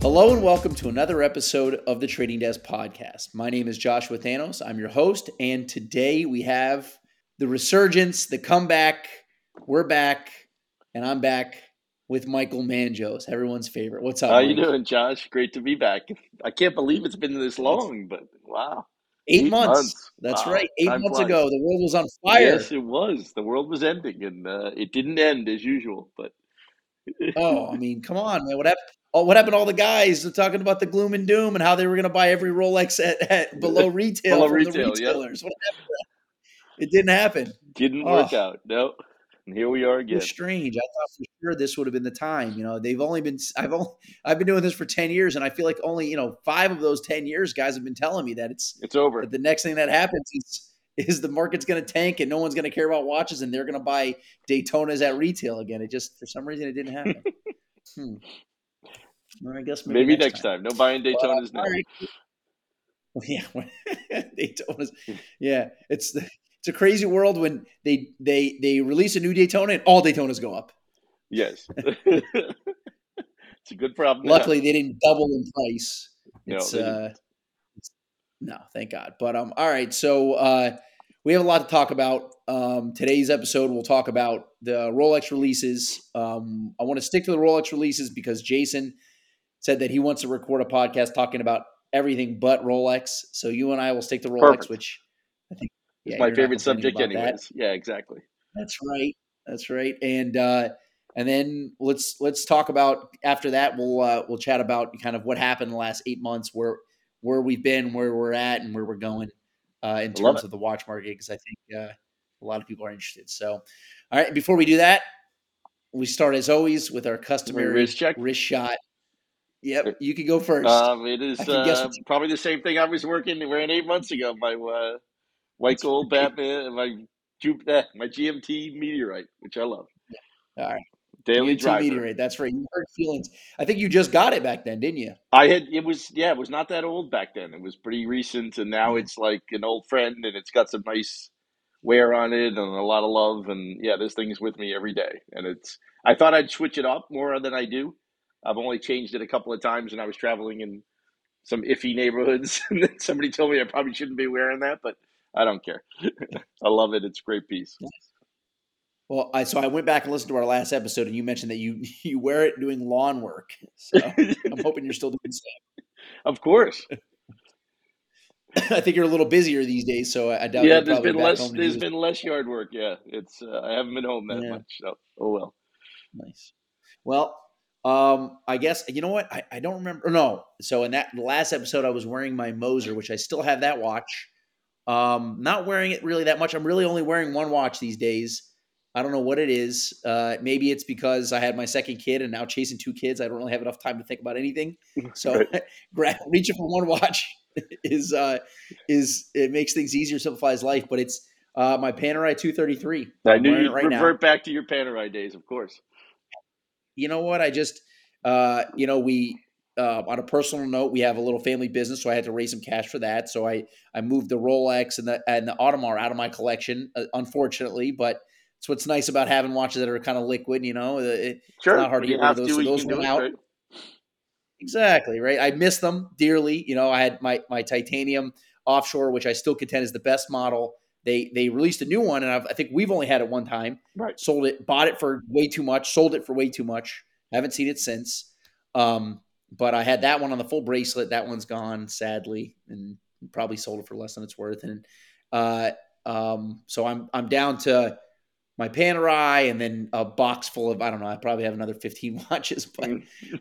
Hello and welcome to another episode of the Trading Desk Podcast. My name is Joshua Thanos. I'm your host, and today we have the resurgence, the comeback. We're back, and I'm back with Michael Manjos, everyone's favorite. What's up? How Mike? you doing, Josh? Great to be back. I can't believe it's been this long, but wow. Eight, Eight months. months. That's Wow. right. Eight Time months flies. ago, the world was on fire. Yes, it was. The world was ending, and uh, it didn't end as usual. But Oh, I mean, come on, man. What happened? Oh, what happened to all the guys talking about the gloom and doom and how they were going to buy every Rolex at, at below retail Below from retail, the retailers? It didn't happen. didn't work Oh. out. No, and here we are again. strange. I thought for sure this would have been the time. You know, they've only been I've only I've been doing this for ten years, and I feel like only you know five of those ten years, guys have been telling me that it's It's over. that the next thing that happens is is the market's going to tank and no one's going to care about watches and they're going to buy Daytonas at retail again. It just for some reason it didn't happen. hmm. Well, I guess maybe, Maybe next time. No buying Daytonas now. all right. Yeah, Daytonas. Yeah, it's the, it's a crazy world when they they they release a new Daytona and all Daytonas go up. Yes, it's a good problem. Luckily, they didn't double in price. No, It's didn't. uh, no, thank God. But um, all right. So uh, we have a lot to talk about. Um, today's episode, we'll talk about the Rolex releases. Um, I want to stick to the Rolex releases because Jason said that he wants to record a podcast talking about everything but Rolex. So you and I will stick to Rolex, Perfect. which it's yeah, my favorite subject, about that. anyways. Yeah, exactly. That's right. That's right. And uh, and then let's let's talk about after that we'll uh, we'll chat about kind of what happened the last eight months, where where we've been, where we're at, and where we're going uh, in terms it. of the watch market because I think uh, a lot of people are interested. So, all right. Before we do that, we start as always with our customary wrist check? wrist shot. Yep, you can go first. Um, it is I can guess uh, probably the same thing I was working wearing eight months ago. My uh, white gold Batman, my Ju- eh, my GMT Meteorite, which I love. all right, Daily GMT driver. Meteorite. That's right. You hurt feelings. I think you just got it back then, didn't you? I had it was yeah, it was not that old back then. It was pretty recent, and now it's like an old friend, and it's got some nice wear on it and a lot of love. And yeah, this thing's with me every day. And it's I thought I'd switch it up more than I do. I've only changed it a couple of times, and I was traveling in some iffy neighborhoods, and then somebody told me I probably shouldn't be wearing that, but I don't care. I love it. It's a great piece. Well, I so I went back and listened to our last episode, and you mentioned that you you wear it doing lawn work. So I'm hoping you're still doing the same. of course. I think you're a little busier these days, so I doubt. Yeah, there's been less. home to do There's been less yard work. Yeah, it's. Uh, I haven't been home that Yeah. much. So, oh well. Nice. Well, um, I guess you know what I, I don't remember. No, so in that last episode, I was wearing my Moser, which I still have that watch. Um, not wearing it really that much. I'm really only wearing one watch these days. I don't know what it is. Uh, maybe it's because I had my second kid and now chasing two kids. I don't really have enough time to think about anything. So Right. grab, reaching for one watch is uh, is it makes things easier, simplifies life. But it's uh, my Panerai 233. I I'm knew you'd right now. revert back to your Panerai days, of course. you know what? I just, uh, you know, we uh, on a personal note, we have a little family business, so I had to raise some cash for that. So I I moved the Rolex and the and the Audemars out of my collection, uh, unfortunately. But it's what's nice about having watches that are kind of liquid. You know, it, Sure. not hard to you get rid of those, so those went out. right? exactly right. I miss them dearly. You know, I had my my titanium offshore, which I still contend is the best model. They they released a new one, and I've, I think we've only had it one time. Right. Sold it, bought it for way too much, sold it for way too much. Haven't seen it since. Um, but I had that one on the full bracelet. That one's gone, sadly, and probably sold it for less than it's worth. And uh, um, so I'm I'm down to my Panerai and then a box full of I don't know. I probably have another 15 watches, but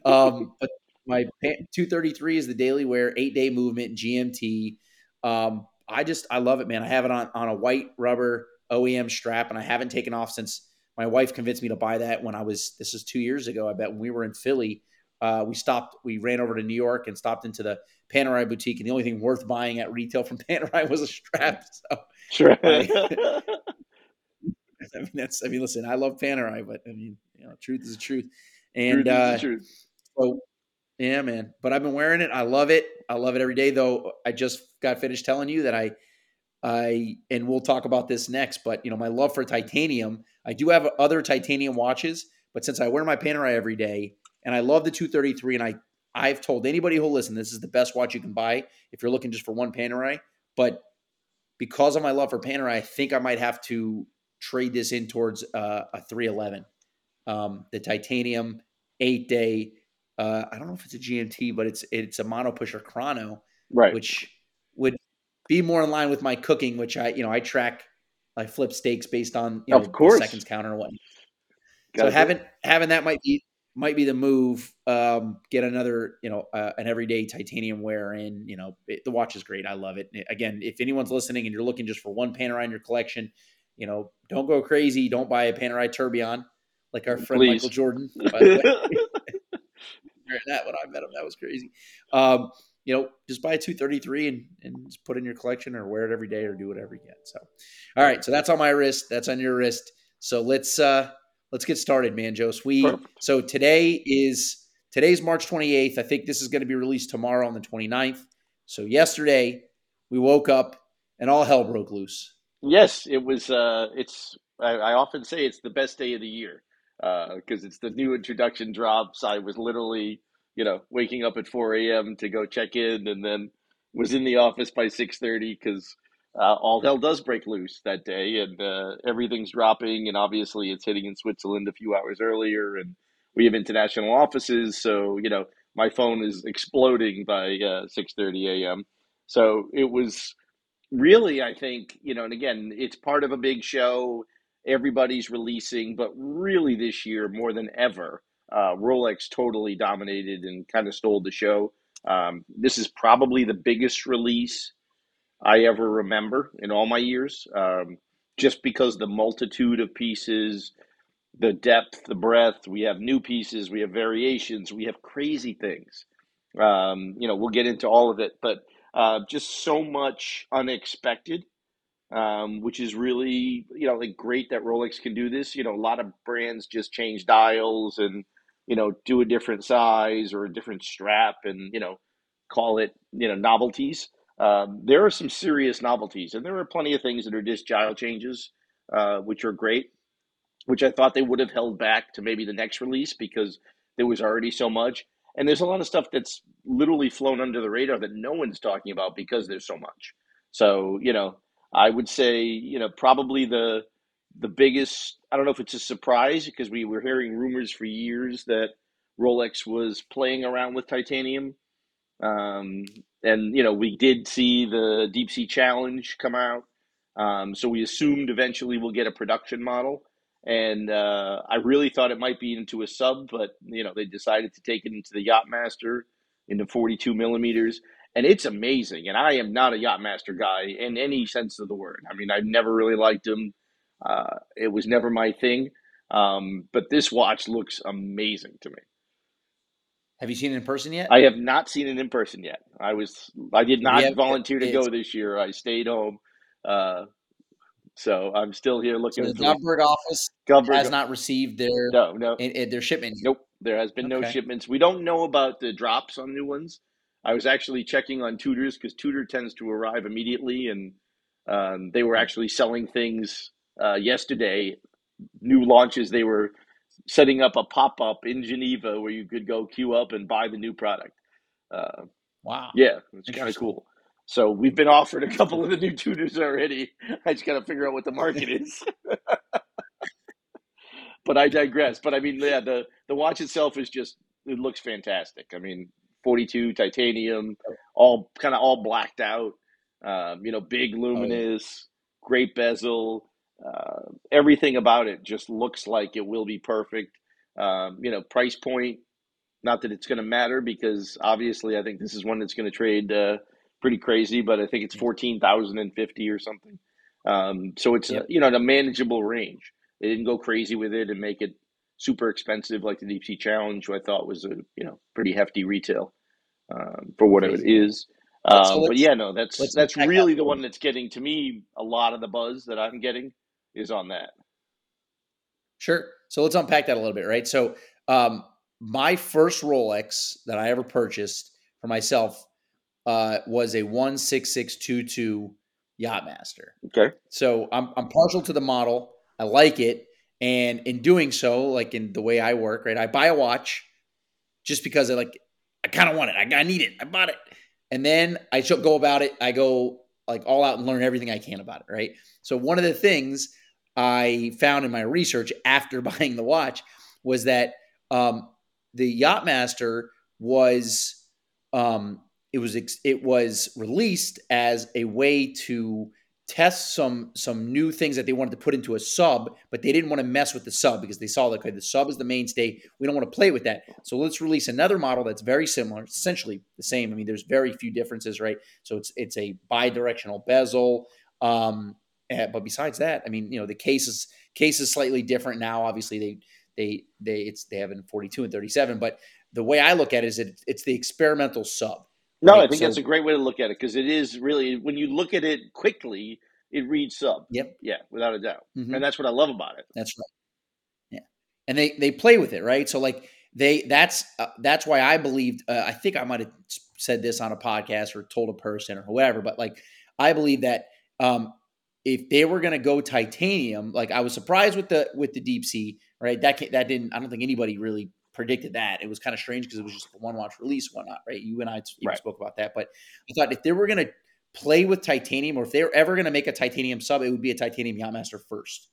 um, but my Pan- 233 is the daily wear, eight day movement GMT. Um, I just I love it, man. I have it on on a white rubber OEM strap, and I haven't taken off since my wife convinced me to buy that when I was this is two years ago. I bet when we were in Philly, uh, we stopped. We ran over to New York and stopped into the Panerai boutique, and the only thing worth buying at retail from Panerai was a strap. So Sure. I- I mean that's I mean listen, I love Panerai, but I mean you know truth is the truth, and Truth uh, truth. so yeah, man. But I've been wearing it. I love it. I love it every day. Though I just got finished telling you that I I and we'll talk about this next, but you know, my love for titanium. I do have other titanium watches, but since I wear my Panerai every day, and I love the 233, and I I've told anybody who'll listen, this is the best watch you can buy if you're looking just for one Panerai. But because of my love for Panerai, I think I might have to trade this in towards uh, a 311. Um, the titanium eight day. Uh, I don't know if it's a GMT, but it's it's a mono pusher chrono, right? Which would be more in line with my cooking, which I you know I track. I flip steaks based on you know of course seconds counter and what. So having having that might be might be the move. Um, get another, you know, uh, an everyday titanium wear in. You know, it, the watch is great. I love it. Again, if anyone's listening and you're looking just for one Panerai in your collection, you know, don't go crazy. Don't buy a Panerai Tourbillon like our friend Please. Michael Jordan. By the way. that when I met him, that was crazy. Um, you know, just buy a 233 and, and just put in your collection or wear it every day or do whatever you get. So, all right. So that's on my wrist. That's on your wrist. So let's, uh, let's get started, Manjos. We, Perfect. so today is, today's March 28th. I think this is going to be released tomorrow on the 29th. So yesterday we woke up and all hell broke loose. Yes, it was, uh, it's, I, I often say it's the best day of the year because uh, it's the new introduction drops. I was literally, you know, waking up at 4 a.m. to go check in, and then was in the office by 6:30 because uh, all hell does break loose that day, and uh, everything's dropping. And obviously, it's hitting in Switzerland a few hours earlier, and we have international offices, so you know, my phone is exploding by 6:30 uh, a.m. So it was really, I think, you know, and again, it's part of a big show everybody's releasing, but really this year more than ever, uh, Rolex totally dominated and kind of stole the show. Um, this is probably the biggest release I ever remember in all my years, um, just because the multitude of pieces, the depth, the breadth. We have new pieces, we have variations, we have crazy things. Um, you know, we'll get into all of it, but uh, just so much unexpected um, which is really you know like great that Rolex can do this. You know, a lot of brands just change dials and you know do a different size or a different strap and you know call it you know novelties. Um, there are some serious novelties, and there are plenty of things that are just dial changes, uh, which are great. Which I thought they would have held back to maybe the next release because there was already so much. And there's a lot of stuff that's literally flown under the radar that no one's talking about because there's so much. So you know, I would say, you know, probably the the biggest. I don't know if it's a surprise because we were hearing rumors for years that Rolex was playing around with titanium, um, and you know we did see the Deep Sea Challenge come out, um, so we assumed eventually we'll get a production model. And uh, I really thought it might be into a sub, but you know they decided to take it into the Yachtmaster into 42 millimeters and it's amazing. And I am not a Yachtmaster guy in any sense of the word. I mean, I've never really liked them. Uh, it was never my thing. Um, but this watch looks amazing to me. Have you seen it in person yet? I have not seen it in person yet. I was I did not volunteer to go this year. I stayed home. Uh, so I'm still here looking. So the Government office Government has not received their no no their shipment. Nope, there has been okay. no shipments. We don't know about the drops on new ones. I was actually checking on Tudors because Tudor tends to arrive immediately, and um, they were actually selling things uh, yesterday. New launches. They were setting up a pop up in Geneva where you could go queue up and buy the new product. Uh, wow. Yeah, it's kind of cool. So we've been offered a couple of the new Tudors already. I just got to figure out what the market is. but I digress. But I mean, yeah, the the watch itself is just it looks fantastic. I mean, 42 titanium, all kind of all blacked out. Um, you know, big luminous, oh. great bezel. Uh, everything about it just looks like it will be perfect. Um, you know, price point. Not that it's going to matter because obviously I think this is one that's going to trade uh, pretty crazy, but I think it's fourteen thousand and fifty or something. Um, so it's yep. you know a manageable range. They didn't go crazy with it and make it super expensive like the Deep Sea Challenge, who I thought was a you know pretty hefty retail um, for what Crazy. it is. Um, so but yeah, no, that's that's really the one that's getting to me a lot of the buzz that I'm getting is on that. Sure. So let's unpack that a little bit, right? So um, my first Rolex that I ever purchased for myself uh, was a one six six two two Yachtmaster. Okay. So I'm I'm partial to the model. I like it, and in doing so, like in the way I work, right, I buy a watch just because I like I kind of want it. I, I need it. I bought it, and then I go about it. I go like all out and learn everything I can about it, right? So one of the things I found in my research after buying the watch was that um, the Yachtmaster was um, it was it was released as a way to test some some new things that they wanted to put into a sub, but they didn't want to mess with the sub because they saw like okay, the sub is the mainstay. We don't want to play with that. So let's release another model that's very similar, essentially the same. I mean, there's very few differences, right? So it's it's a bi-directional bezel. Um, eh, but besides that, I mean, you know, the case is case is slightly different now. Obviously, they they they it's they have in 42 and 37, but the way I look at it is that it's the experimental sub. No, right? I think so, that's a great way to look at it because it is really when you look at it quickly, it reads sub. Yep. Yeah, without a doubt. Mm-hmm. And that's what I love about it. That's right. Yeah, and they they play with it, right? So like they that's uh, that's why I believed. Uh, I think I might have said this on a podcast or told a person or whoever, but like I believe that um, if they were going to go titanium, like I was surprised with the with the deep sea, right? That that didn't. I don't think anybody really predicted that. It was kind of strange because it was just a one watch release, whatnot, right? You and I right. spoke about that, but I thought if they were going to play with titanium, or if they're ever going to make a titanium sub, it would be a titanium Yachtmaster first,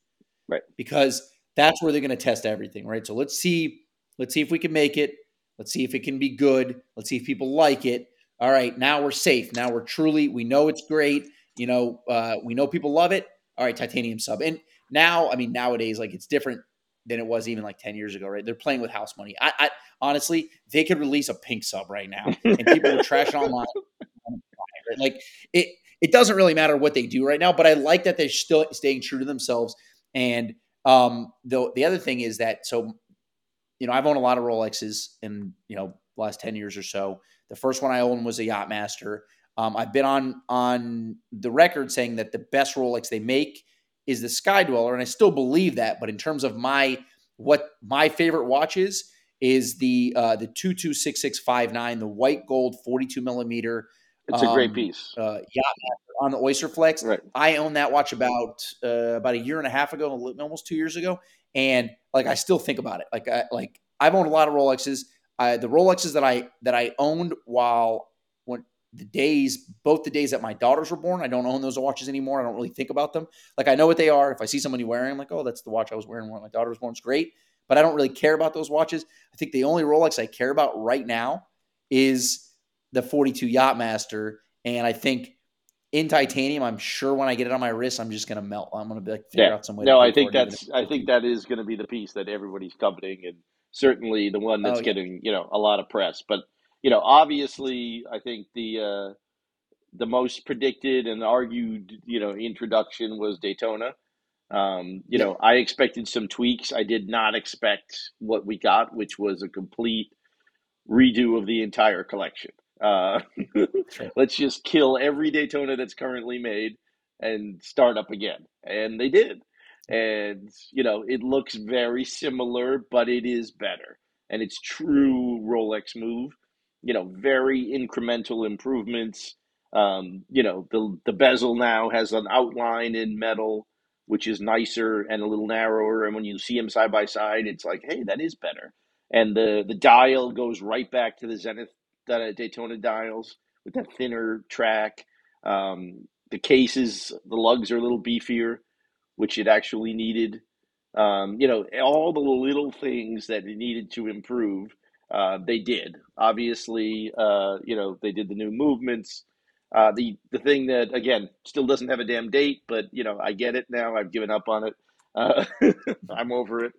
right? Because that's where they're going to test everything, right? So let's see, let's see if we can make it. Let's see if it can be good. Let's see if people like it. All right, now we're safe. Now we're truly, we know it's great. You know, uh, we know people love it. All right, titanium sub. And now, I mean, nowadays, like it's different than it was even like 10 years ago, right? They're playing with house money. I, I honestly, they could release a pink sub right now and people would trash it online. Like it, it doesn't really matter what they do right now, but I like that they're still staying true to themselves. And um, the, the other thing is that, so, you know, I've owned a lot of Rolexes in, you know, last 10 years or so. The first one I owned was a Yachtmaster. Um, I've been on on the record saying that the best Rolex they make is the Sky Dweller, and I still believe that. But in terms of my what my favorite watch is, is the uh, the two two six six five nine, the white gold forty two millimeter. It's um, a great um, piece. Uh, on the Oyster Flex. Right. I own that watch about uh, about a year and a half ago, almost two years ago, and like I still think about it. Like I like I've owned a lot of Rolexes. I, the Rolexes that I that I owned while the days, both the days that my daughters were born, I don't own those watches anymore. I don't really think about them. Like I know what they are. If I see somebody wearing, I'm like, oh, that's the watch I was wearing when my daughter was born. It's great, but I don't really care about those watches. I think the only Rolex I care about right now is the 42 Yachtmaster, and I think in titanium, I'm sure when I get it on my wrist, I'm just gonna melt. I'm gonna be like figure yeah. out some way. To No, I think that's I think that is going to be the piece that everybody's coveting, and certainly the one oh, that's oh, yeah. getting you know a lot of press, but you know, obviously, I think the uh, the most predicted and argued, you know, introduction was Daytona. Um, you know, I expected some tweaks. I did not expect what we got, which was a complete redo of the entire collection. Uh, let's just kill every Daytona that's currently made and start up again. And they did. And, you know, it looks very similar, but it is better. And it's true Rolex move you know, very incremental improvements. Um, you know, the the bezel now has an outline in metal, which is nicer and a little narrower. And when you see them side by side, it's like, hey, that is better. And the the dial goes right back to the Zenith uh, Daytona dials with that thinner track. Um, the cases, the lugs are a little beefier, which it actually needed. Um, you know, all the little things that it needed to improve uh, they did. Obviously, uh, you know, they did the new movements. Uh, the the thing that again still doesn't have a damn date, but you know, I get it now. I've given up on it. Uh, I'm over it.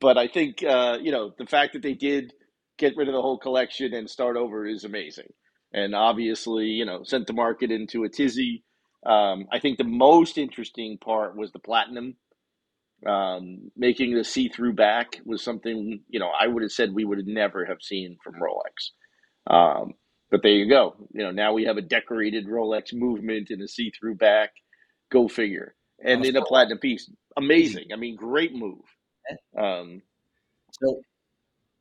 But I think uh, you know the fact that they did get rid of the whole collection and start over is amazing. And obviously, you know, sent the market into a tizzy. Um, I think the most interesting part was the platinum um, making the see-through back was something you know I would have said we would never have seen from Rolex. Um, but there you go. You know now we have a decorated Rolex movement and a see-through back. Go figure. And in a platinum piece, amazing. I mean, great move. Um, so,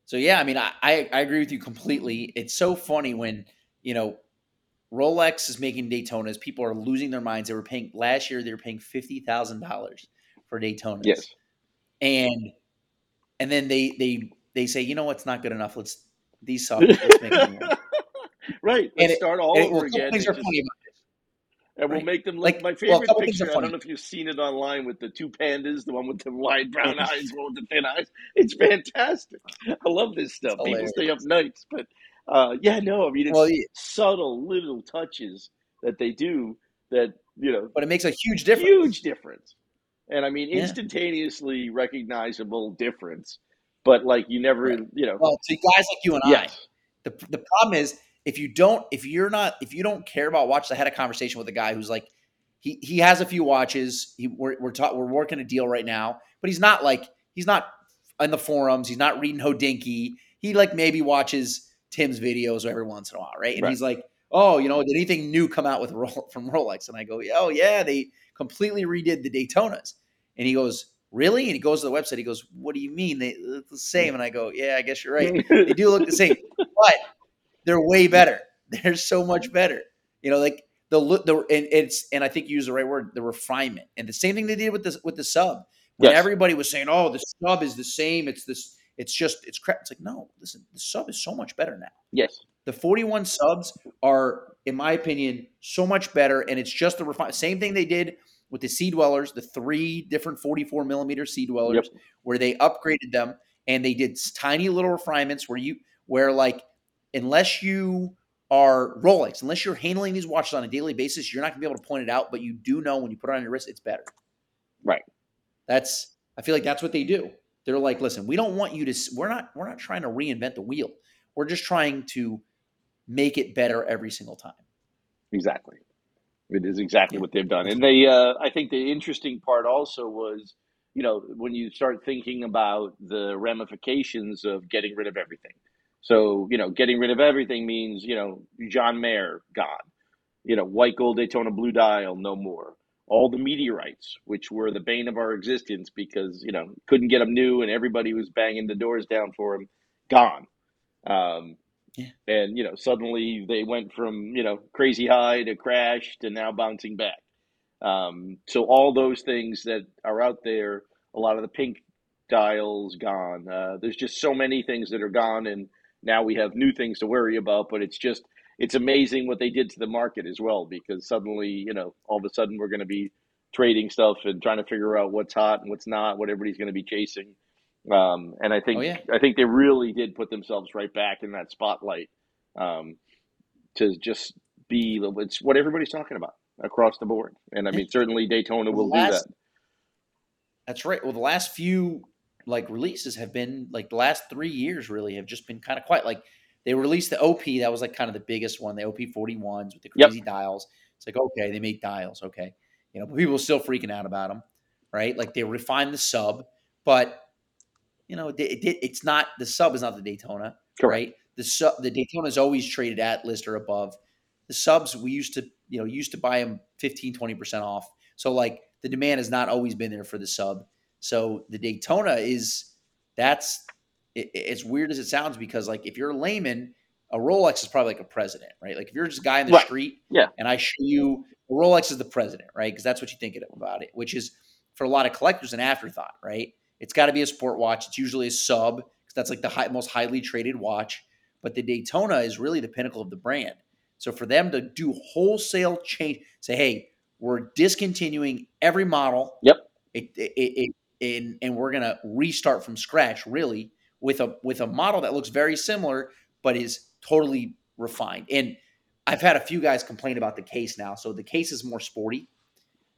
so yeah. I mean, I, I I agree with you completely. It's so funny when you know Rolex is making Daytonas. People are losing their minds. They were paying last year. They were paying fifty thousand dollars for Daytonas. Yes. And and then they they they say, you know what's not good enough. Let's these suck. Let's make them right. And Let's it- start all And over well, again. things and are just- funny about this. And we'll make them Like, like my favorite things picture. I don't know if you've seen it online with the two pandas, the one with the wide brown eyes, one with the thin eyes. It's fantastic. I love this stuff. People stay up nights, but uh, yeah, no, I mean it's Well, yeah, subtle little touches that they do that you know but it makes a huge difference. huge difference. And I mean Yeah. instantaneously recognizable difference, but like you never, Right. you know. Well, to guys like you and I, yes, the the problem is if you don't if you're not if you don't care about watches. I had a conversation with a guy who's like he he has a few watches. He, we're we're, ta- we're working a deal right now, but he's not like he's not in the forums. He's not reading Hodinkee. He like maybe watches Tim's videos every once in a while, right? And Right. he's like, oh, you know, did anything new come out with Ro- from Rolex? And I go, oh yeah, they completely redid the Daytonas. And he goes, really? And he goes to the website. He goes, what do you mean they look the same? And I go, yeah, I guess you're right they do look the same, but they're way better. They're so much better. You know, like the look, the and it's and I think you use the right word, the refinement, and the same thing they did with the with the sub. When Yes. everybody was saying, "Oh, the sub is the same," it's this, it's just it's crap. It's like no, listen, the sub is so much better now. yes, The 41 subs are, in my opinion, so much better, and it's just the refine. Same thing they did with the Sea Dwellers, the three different 44 millimeter Sea Dwellers, where they upgraded them and they did tiny little refinements where you, where like, unless you are Rolex, unless you're handling these watches on a daily basis, you're not gonna be able to point it out, but you do know when you put it on your wrist, it's better. Right. That's, I feel like that's what they do. They're like, listen, we don't want you to, we're not, we're not trying to reinvent the wheel. We're just trying to make it better every single time. exactly. It is exactly Yeah. what they've done. And they, uh, I think the interesting part also was, you know, when you start thinking about the ramifications of getting rid of everything. So, you know, getting rid of everything means, you know, John Mayer gone, you know, white gold Daytona blue dial no more. All the meteorites, which were the bane of our existence because, you know, couldn't get them new and everybody was banging the doors down for them, gone. Um, Yeah. And, you know, suddenly they went from, you know, crazy high to crash to now bouncing back. Um, so all those things that are out there, a lot of the pink dials gone. Uh, there's just so many things that are gone, and now we have new things to worry about. But it's just it's amazing what they did to the market as well, because suddenly you know all of a sudden we're going to be trading stuff and trying to figure out what's hot and what's not, what everybody's going to be chasing. Um, and I think Oh, yeah. I think they really did put themselves right back in that spotlight um, to just be it's what everybody's talking about across the board. And I mean, certainly Daytona will do that. That's right. Well, the last few like releases have been like the last three years really have just been kind of quiet. Like they released the OP, that was like kind of the biggest one, the OP 41s with the Yep. crazy dials. It's like, okay, they made dials, okay. You know, but people are still freaking out about them, right? Like they refined the sub, but you know, it, it, it's not the sub is not the Daytona, Correct. right? The sub, the Daytona is always traded at list or above. The subs we used to, you know, used to buy them 15, 20% off. So like the demand has not always been there for the sub. So the Daytona is that's it, it's weird as it sounds because like if you're a layman, a Rolex is probably like a president, right? Like if you're just a guy in the Right. street, Yeah. and I show you a Rolex is the president, right? Because that's what you think about it, which is for a lot of collectors an afterthought, right? It's got to be a sport watch. It's usually a sub because that's like the high, most highly traded watch. But the Daytona is really the pinnacle of the brand. So for them to do wholesale change, say, hey, we're discontinuing every model. Yep. It, it, it, and, and we're gonna restart from scratch, really, with a with a model that looks very similar, but is totally refined. And I've had a few guys complain about the case now. So the case is more sporty.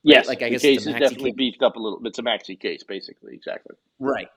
Yes, Like, I guess it's case is definitely case. beefed up a little. It's a maxi case, basically. Exactly. Right.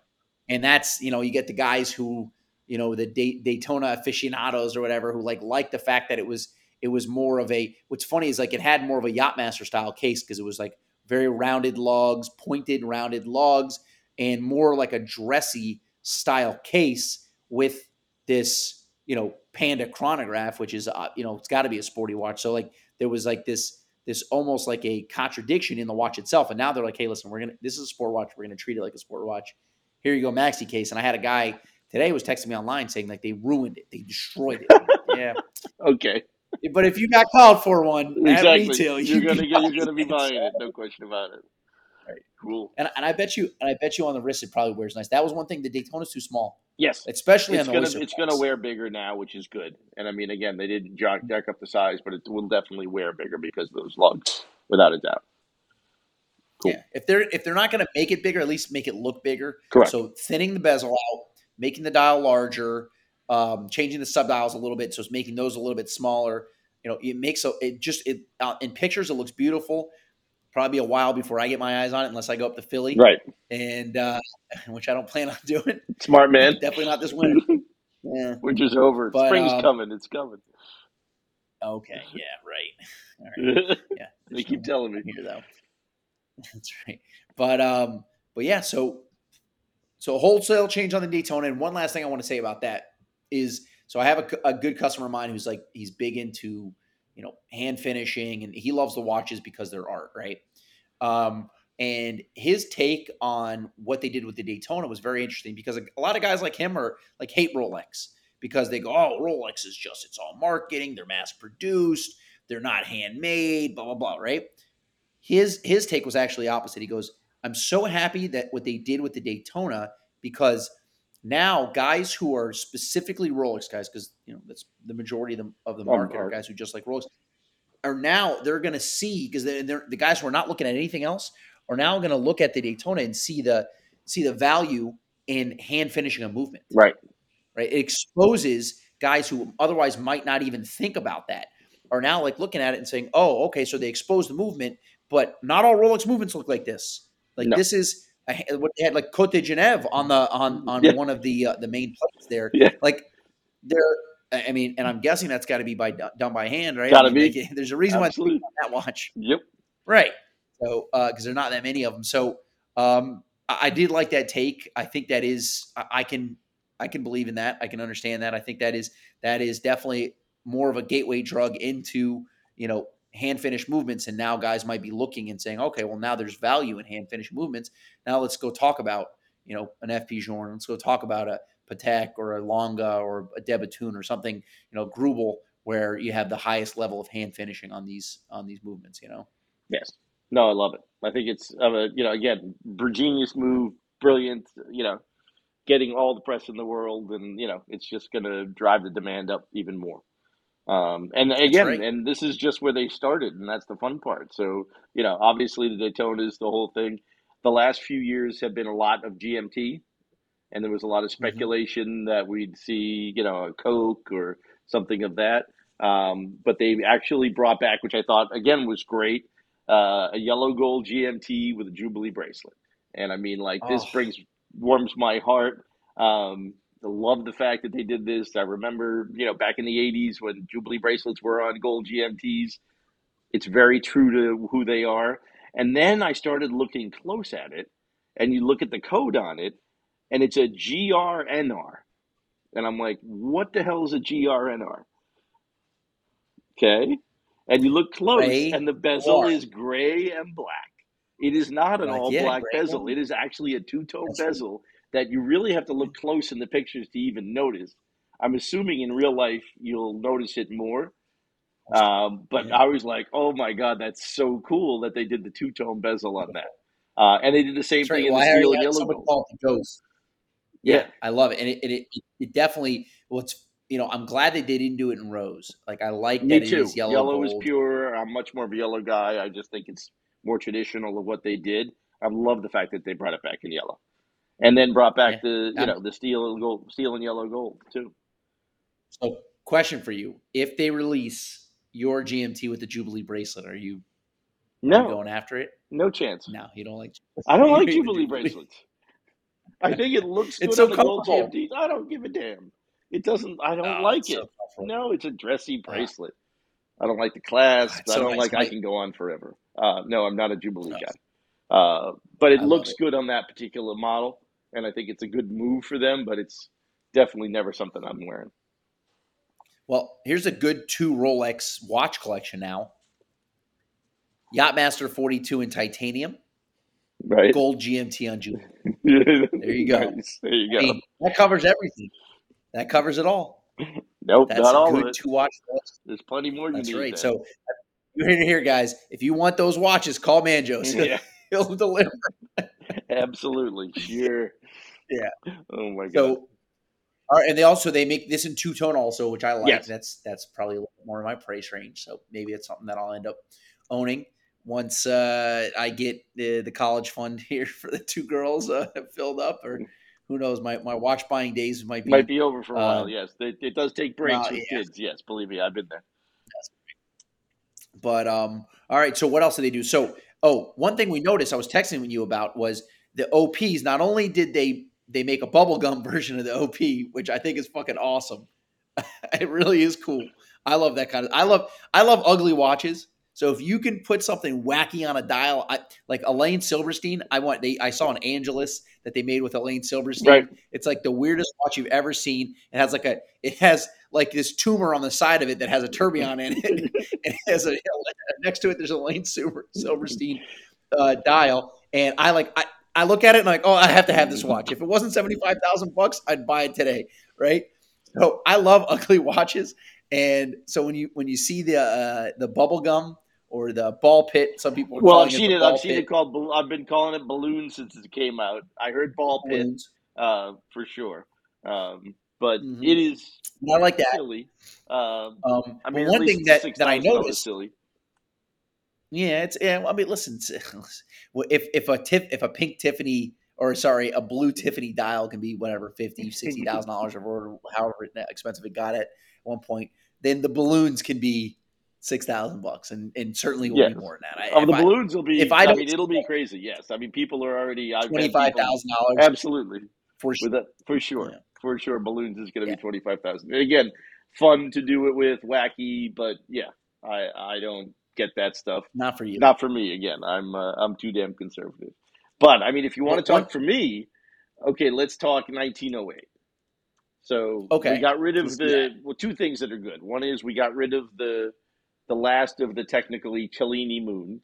And that's, you know, you get the guys who, you know, the Day- Daytona aficionados or whatever who like like the fact that it was it was more of a what's funny is like it had more of a yachtmaster style case because it was like very rounded lugs, pointed rounded lugs, and more like a dressy style case with this, you know, Panda chronograph, which is uh, you know, it's got to be a sporty watch. So like there was like this this almost like a contradiction in the watch itself. And now they're like, hey, listen, we're gonna this is a sport watch, we're gonna treat it like a sport watch. Here you go, maxi case. And I had a guy today was texting me online saying like they ruined it, they destroyed it. yeah, Okay. but if you got called for one exactly. at retail, you're gonna be get, you're buying gonna be it. buying it. No question about it. Right. Cool. And, and I bet you, and I bet you on the wrist it probably wears nice. That was one thing. The Daytona's too small, Yes. especially It's on the gonna it's gonna wear bigger now, which is good. And I mean, again, they didn't jack, jack up the size, but it will definitely wear bigger because of those lugs, without a doubt. Cool. Yeah, if they're if they're not going to make it bigger, at least make it look bigger. Correct. So thinning the bezel out, making the dial larger, um, changing the sub dials a little bit, so it's making those a little bit smaller. You know, it makes a it just it uh, in pictures it looks beautiful. Probably a while before I get my eyes on it, unless I go up to Philly, Right. and uh, which I don't plan on doing. Smart man. Definitely not this winter. Yeah. Winter's over. But, Spring's um, coming. It's coming. Okay. Yeah. Right. All right. Yeah. they keep telling me. here though. That's right. But um, but yeah, so so wholesale change on the Daytona. And one last thing I want to say about that is so I have a, a good customer of mine who's like he's big into you know hand finishing and he loves the watches because they're art, right? Um, and his take on what they did with the Daytona was very interesting because a, lot of guys like him are like hate Rolex because they go, oh, Rolex is just it's all marketing, they're mass produced, they're not handmade, blah blah blah, right? His his take was actually opposite. He goes, I'm so happy that what they did with the Daytona because now guys who are specifically Rolex guys, because you know that's the majority of the of the market are guys who just like Rolex, are now they're going to see because the guys who are not looking at anything else are now going to look at the Daytona and see the see the value in hand finishing a movement Right. right? It exposes guys who otherwise might not even think about that are now like looking at it and saying, "Oh, okay, so they expose the movement, but not all Rolex movements look like this. Like No. this is what they had like Cote Genève on the on on Yeah. one of the uh, the main plates there. Yeah. Like they're, I mean, and I'm guessing that's got to be by done by hand, right? Gotta I mean, be. like, there's a reason why Absolutely. it's on that watch. Yep. Right. So, because there are not that many of them. So, um, I, I did like that take. I think that is, I, I can, I can believe in that. I can understand that. I think that is, that is definitely more of a gateway drug into, you know, hand finished movements. And now guys might be looking and saying, okay, well, now there's value in hand finished movements. Now let's go talk about, you know, an FP Journe. Let's go talk about a Patek or a Lange or a De Bethune or something, you know, Greubel, where you have the highest level of hand finishing on these on these movements. You know. Yes. No, I love it. I think it's, uh, you know, again, genius move, brilliant, you know, getting all the press in the world. And, you know, it's just going to drive the demand up even more. Um, and again, right. and this is just where they started, and that's the fun part. So, you know, obviously the Daytona is the whole thing. The last few years have been a lot of GMT, and there was a lot of speculation that we'd see, you know, a Coke or something of that. Um, but they actually brought back, which I thought again was great, uh, a yellow gold GMT with a Jubilee bracelet. And I mean, like this Oh. brings warms my heart. Um, love the fact that they did this. I remember, you know, back in the '80s when Jubilee bracelets were on gold GMTs. It's very true to who they are. And then I started looking close at it, and you look at the code on it, and it's a GRNR. And I'm like, what the hell is a GRNR? Okay. And you look close, Gray and the bezel or- is gray and black. It is not an Like, all yeah, black bezel. It is actually a two tone bezel that you really have to look close in the pictures to even notice. I'm assuming in real life you'll notice it more. Um, but Yeah. I was like, oh my God, that's so cool that they did the two tone bezel on that. Uh, and they did the same That's right. thing in Well, the steel and yellow someone gold. call it the ghost. Yeah, Yeah. I love it, and it, it, it, it definitely. Well, you know, I'm glad that they didn't do it in rose. Like I like Me that it too. is yellow, Yellow, is pure. I'm much more of a yellow guy. I just think it's more traditional of what they did. I love the fact that they brought it back in yellow, and then brought back Yeah. the you know the steel and gold, steel and yellow gold too. So, question for you: If they release your GMT with the Jubilee bracelet, are you, No, going after it? no chance. No, you don't like. I don't like Jubilee bracelets. I think it looks good It's so on the gold comfortable. I don't give a damn. It doesn't. I don't Oh, like it. so. No, it's a dressy bracelet. I don't like the clasp. It's I so don't nice. like. I can go on forever. Uh, no, I'm not a Jubilee No. guy. Uh, but it I looks it. good on that particular model, and I think it's a good move for them. But it's definitely never something I'm wearing. Well, here's a good two Rolex watch collection now. Yachtmaster 42 in titanium, Right? gold GMT on Jubilee. there you go. Nice. There you go. mean, that covers everything. That covers it all. Nope, That's not all of it. to watch list. There's plenty more you need. That's right. then. So you're here, guys. If you want those watches, call Manjos. yeah, He'll deliver. absolutely. Sure. Yeah. Oh my god. So, all right, and they also they make this in two tone also, which I like. Yes. That's that's probably a little more in my price range. So maybe it's something that I'll end up owning once uh, I get the the college fund here for the two girls uh, filled up, or who knows, my my watch buying days might be. Might be over for a uh, while. Yes, it, it does take breaks with yeah. kids. Yes, believe me, I've been there. But um, all right. So what else do they do? So oh, one thing we noticed I was texting with you about was the OPs. Not only did they they make a bubblegum version of the OP, which I think is fucking awesome. it really is cool. I love that kind of. I love I love ugly watches. So if you can put something wacky on a dial, I, like Elaine Silverstein, I want. They I saw an Angelus that they made with Elaine Silverstein. Right. It's like the weirdest watch you've ever seen. It has like a it has like this tumor on the side of it that has a tourbillon in it. it has a next to it. There's a Lane Silver, Silverstein uh, dial, and I like I. I look at it and I'm like, oh, I have to have this watch. If it wasn't seventy five thousand bucks, I'd buy it today, right? So I love ugly watches, and so when you when you see the uh, the bubble gum or the ball pit, some people Well, I've it seen it. I've seen pit it called. I've been calling it balloon since it came out. I heard ball pit balloons. uh, for sure, um, but Mhm. it is I like that. silly. Um, Um, I mean, one thing that, that I noticed, silly. yeah, it's yeah. I mean, listen, if if a tip if a pink Tiffany or sorry, a blue Tiffany dial can be whatever fifty, sixty thousand dollars or however expensive it got at one point, then the balloons can be six thousand bucks, and and certainly will Yes. be more than that. I, Oh, the I- balloons will be. if I I, mean, it'll be crazy. Yes, I mean, people are already. Twenty five thousand dollars Absolutely, for sure. that for sure, Yeah. For sure. Balloons is going to Yeah. be twenty five thousand. Again, fun to do it with, wacky, but yeah, I I don't get that stuff. Not for you. Not for me. Again, I'm uh, I'm too damn conservative. But I mean, if you want to talk for me, okay, let's talk 1908. So Okay. we got rid of the well, two things that are good. One is we got rid of the the last of the technically Cellini Moon.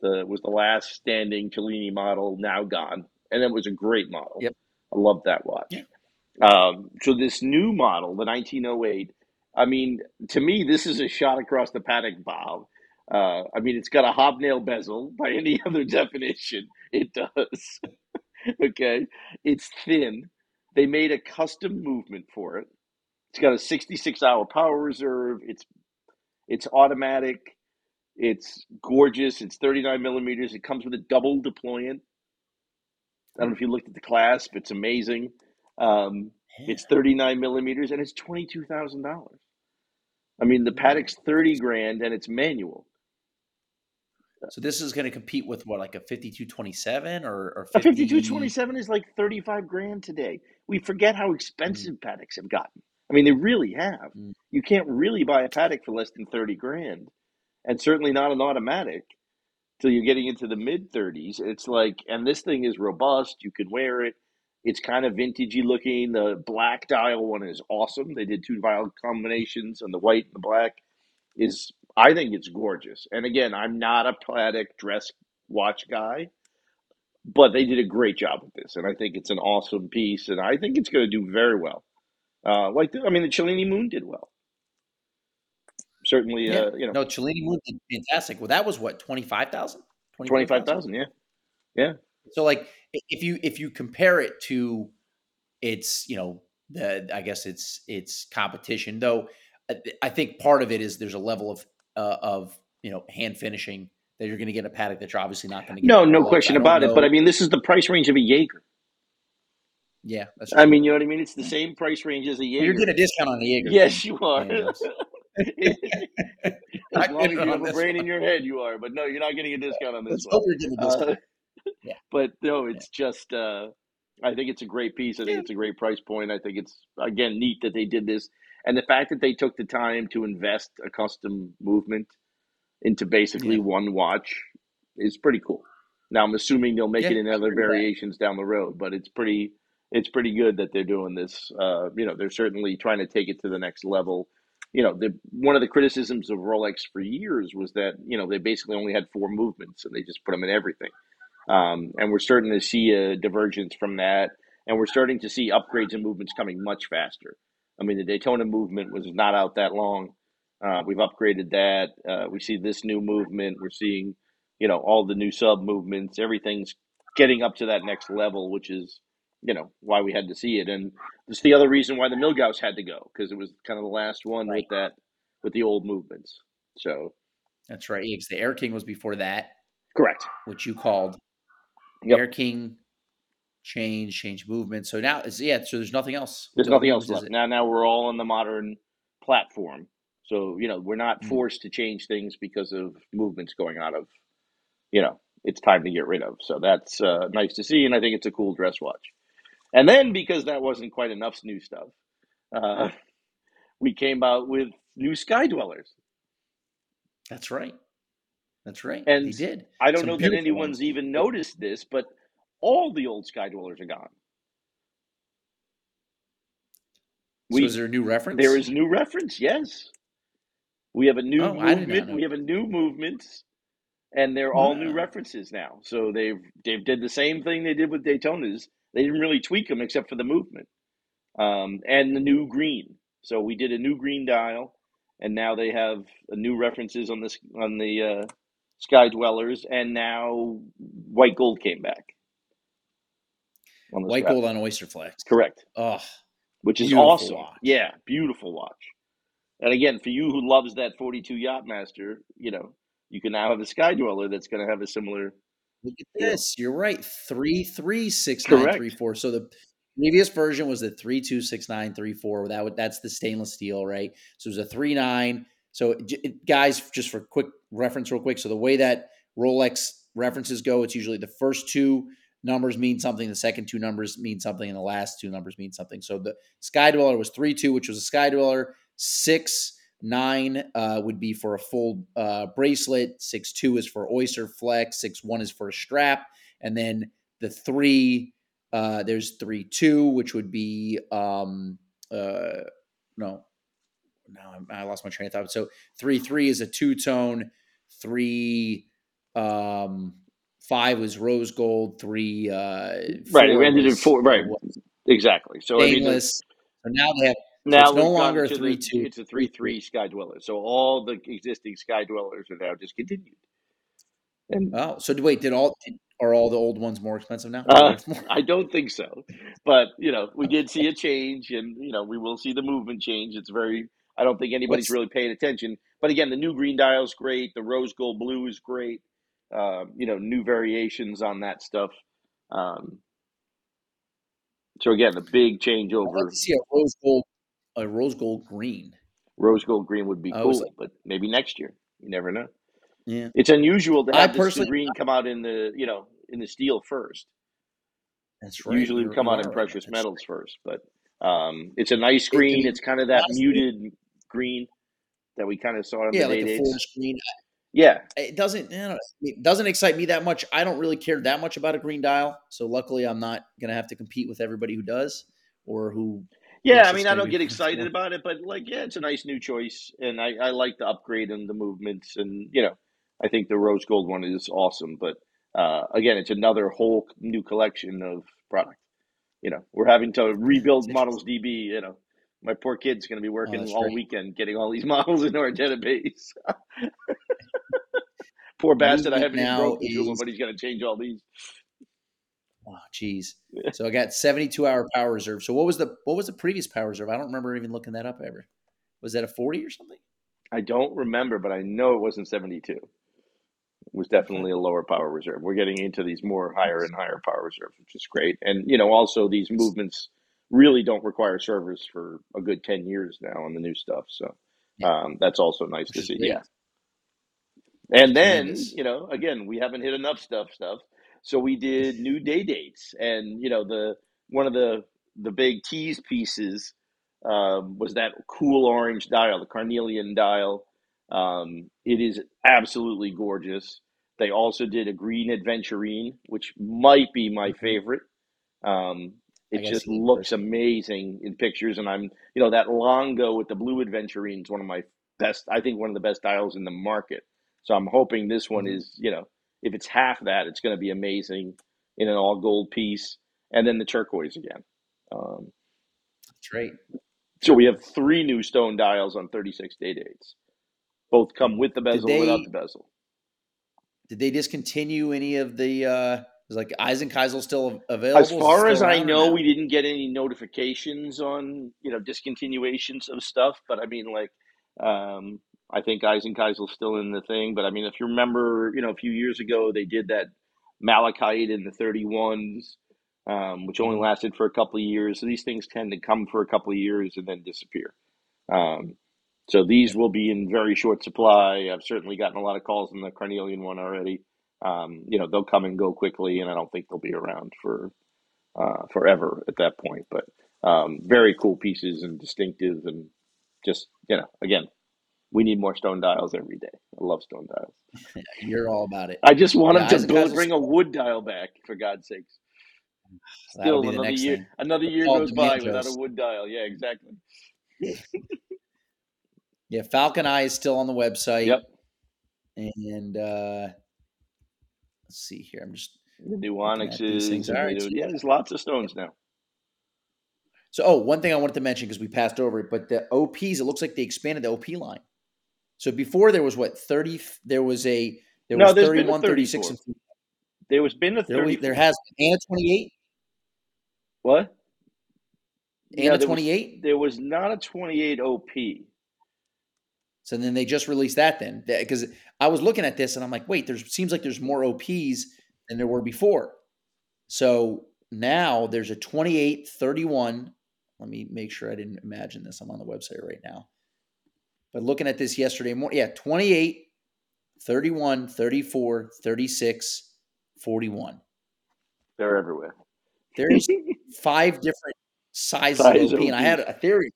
The was the last standing Cellini model, now gone, and it was a great model. Yep. I love that watch. Yeah. Um, so this new model, the 1908, I mean, to me, this is a shot across the Patek Bob. Uh, I mean, it's got a hobnail bezel by any other definition. It does. okay. It's thin. They made a custom movement for it. It's got a 66 hour power reserve. It's it's automatic. It's gorgeous. It's 39 millimeters. It comes with a double deployant. I don't know if you looked at the clasp. It's amazing. Um, it's 39 millimeters and it's $22,000. I mean, the Patek's 30 grand and it's manual. So this is going to compete with what, like a fifty-two twenty-seven or or A 5227 is like 35 grand today. We forget how expensive Pateks have gotten. I mean, they really have. Mm. You can't really buy a paddock for less than 30 grand, and certainly not an automatic till you're getting into the mid 30s. It's like, and this thing is robust. You can wear it. It's kind of vintagey looking. The black dial one is awesome. They did two dial combinations, and the white and the black is, I think it's gorgeous. And again, I'm not a Patek dress watch guy but they did a great job with this, and I think it's an awesome piece, and I think it's going to do very well. Uh, like the, I mean, the Cellini Moon did well. Certainly, Yeah. uh, you know, No, Cellini Moon did fantastic. Well, that was what twenty-five thousand. twenty five thousand. Yeah, yeah. So like if you if you compare it to its you know the I guess it's it's competition though I- think part of it is there's a level of uh, of you know hand finishing that you're going to get in a Patek that you're obviously not going to get. no, no question about it. But I mean, this is the price range of a Jaeger. yeah, that's I mean, you know what I mean? It's the same price range as a Jaeger. you're getting a discount on the Jaeger. Yes, you are. As long as you have a brain in your head, you are. But no, you're not getting a discount on this Let's one. hope you're getting a discount. Yeah. But no, it's just uh, I think it's a great piece. I think Yeah. it's a great price point. I think it's again neat that they did this, and the fact that they took the time to invest a custom movement into basically Yeah. one watch is pretty cool. Now I'm assuming they'll make Yeah, it in other agree with that. variations down the road, but it's pretty it's pretty good that they're doing this. Uh, you know, they're certainly trying to take it to the next level. You know, the one of the criticisms of Rolex for years was that you know they basically only had four movements and they just put them in everything. Um, and we're starting to see a divergence from that, and we're starting to see upgrades and movements coming much faster. I mean, the Daytona movement was not out that long. Uh, we've upgraded that. Uh, we see this new movement. We're seeing, you know, all the new sub movements. Everything's getting up to that next level, which is, you know, why we had to see it. And it's the other reason why the Milgauss had to go because it was kind of the last one Right. with that with the old movements. So That's right. The Air King was before that, correct. which you called Yep. Air King change, change movement. So now it's yeah, so there's nothing else. There's nothing else left. Now now we're all on the modern platform. So, you know, we're not Mhm. forced to change things because of movements going out of, you know, it's time to get rid of. So that's uh, nice to see, and I think it's a cool dress watch. And then because that wasn't quite enough new stuff, uh, we came out with new Sky Dwellers. That's right. That's right. And they did. I don't Some know that beautiful anyone's ones. even noticed this, but all the old Sky Dwellers are gone. So We is there a new reference? there is new reference, yes. We have a new Oh, I did not movement. know. We have a new movement, and they're all new Wow. references now. So they've they've did the same thing they did with Daytonas. They didn't really tweak them except for the movement um, and the new green. So we did a new green dial, and now they have a new references on this on the uh, Sky Dwellers, and now white gold came back White gold on Oyster Flex. Correct, Oh, which is awesome. watch. Yeah, beautiful watch. And again, for you who loves that 42 Yachtmaster, you know, you can now have a Sky Dweller that's going to have a similar. look at this. You're right. Three three six nine three four. So the previous version was the three two six nine three four. That would that's the stainless steel, right? So it was a three nine. So guys, just for quick reference, real quick. So the way that Rolex references go, it's usually the first two numbers mean something, the second two numbers mean something, and the last two numbers mean something. So the Sky Dweller was three two, which was a Sky Dweller. Six nine uh, would be for a full uh, bracelet. Six two is for oyster flex. Six one is for a strap, and then the three uh, there's three two, which would be um, uh, no, now I lost my train of thought. So three three is a two tone. Three um, five was rose gold. Three uh, Right. It ended in four. Right. Exactly. So I mean. So now they have now it's no longer a the- 3-2, It's a three three Sky Dweller. So all the existing Sky Dwellers are now discontinued. And Oh, so wait, did all are all the old ones more expensive now? Uh, I don't think so, but you know, we did see a change, and you know, we will see the movement change. It's very. I don't think anybody's What's- really paying attention. But again, the new green dial is great. The rose gold blue is great. Uh, you know, new variations on that stuff. Um, so again, a big I'd changeover. like to see a rose gold, a rose gold green. Rose gold green would be I cool, but maybe next year. You never know. Yeah, It's unusual to I have this, personally- green come out in the you know in the steel first. that's right. usually come out in right. precious That's metals first, but um, it's a nice green. it's kind of that muted green that we kind of saw in Yeah, the like a forest green. Yeah, It doesn't. You know, it doesn't excite me that much. I don't really care that much about a green dial. So luckily, I'm not gonna have to compete with everybody who does or who. yeah. I mean, I don't get excited about it, but like, yeah, it's a nice new choice, and I, I like the upgrade and the movements, and you know, I think the rose gold one is awesome. But uh, again, it's another whole new collection of product. You know, we're having to rebuild models DB. You know, my poor kid's going to be working Oh, all great. weekend getting all these models into our database. poor bastard, I haven't even broken is- but he's going to change all these. Oh, geez. So I got 72 hour power reserve. So what was the what was the previous power reserve? I don't remember even looking that up ever. Was that a 40 or something? I don't remember, but I know it wasn't 72. It was definitely a lower power reserve. We're getting into these more higher and higher power reserves, which is great. And, you know, also these movements really don't require servers for a good 10 years now on the new stuff. So um, that's also nice to see. Yeah. And then, you know, again, we haven't hit enough stuff stuff. So we did new day dates and, you know, the one of the the big tease pieces um, was that cool orange dial, the carnelian dial. Um, it is absolutely gorgeous. They also did a green adventurine, which might be my favorite. Um, it just see it in looks person. amazing in pictures, and I'm, you know, that Longo with the blue adventurine is one of my best. I think one of the best dials in the market. So I'm hoping this one Mhm. is, you know, if it's half that, it's going to be amazing in an all gold piece, and then the turquoise again. Um, That's right. So we have three new stone dials on 36 day dates. Both come with the bezel, they- without the bezel. Did they discontinue any of the? uh is like Eisenkiesel still available? As far as I know, no? we didn't get any notifications on you know discontinuations of stuff. But I mean, like, um, I think Eisenkiesel's still in the thing. But I mean, if you remember, you know, a few years ago they did that malachite in the 31s, um, which only Mhm. lasted for a couple of years. So these things tend to come for a couple of years and then disappear. Um, so these will be in very short supply. I've certainly gotten a lot of calls on the carnelian one already. Um, you know, they'll come and go quickly, and I don't think they'll be around for uh, forever at that point. But um, very cool pieces and distinctive, and just you know, again, we need more stone dials every day. I love stone dials. You're all about it. I just want Yeah, them to build, bring a wood dial back, for God's sakes. Still another year, thing. another year goes by without a wood dial. Yeah, exactly. Yeah, Falcon Eye is still on the website. Yep. And uh let's see here. I'm just The new Looking onyxes. All right, yeah, there's lots of stones now. so oh, one thing I wanted to mention because we passed over it, but the OPs, it looks like they expanded the OP line. So before there was what 30 there was a there No, was there's been a 31, 36, and 34. There was been a there, was, 30. there has and a 28 what? and Yeah, a was- 28. There was not a 28 OP. So then they just released that then because I was looking at this and I'm like, wait, there seems like there's more OPs than there were before. So now there's a 28, 31. Let me make sure I didn't imagine this. I'm on the website right now. But looking at this yesterday morning, yeah, 28, 31, 34, 36, 41. They're everywhere. There's five different sizes Size of OP, and I had a theory.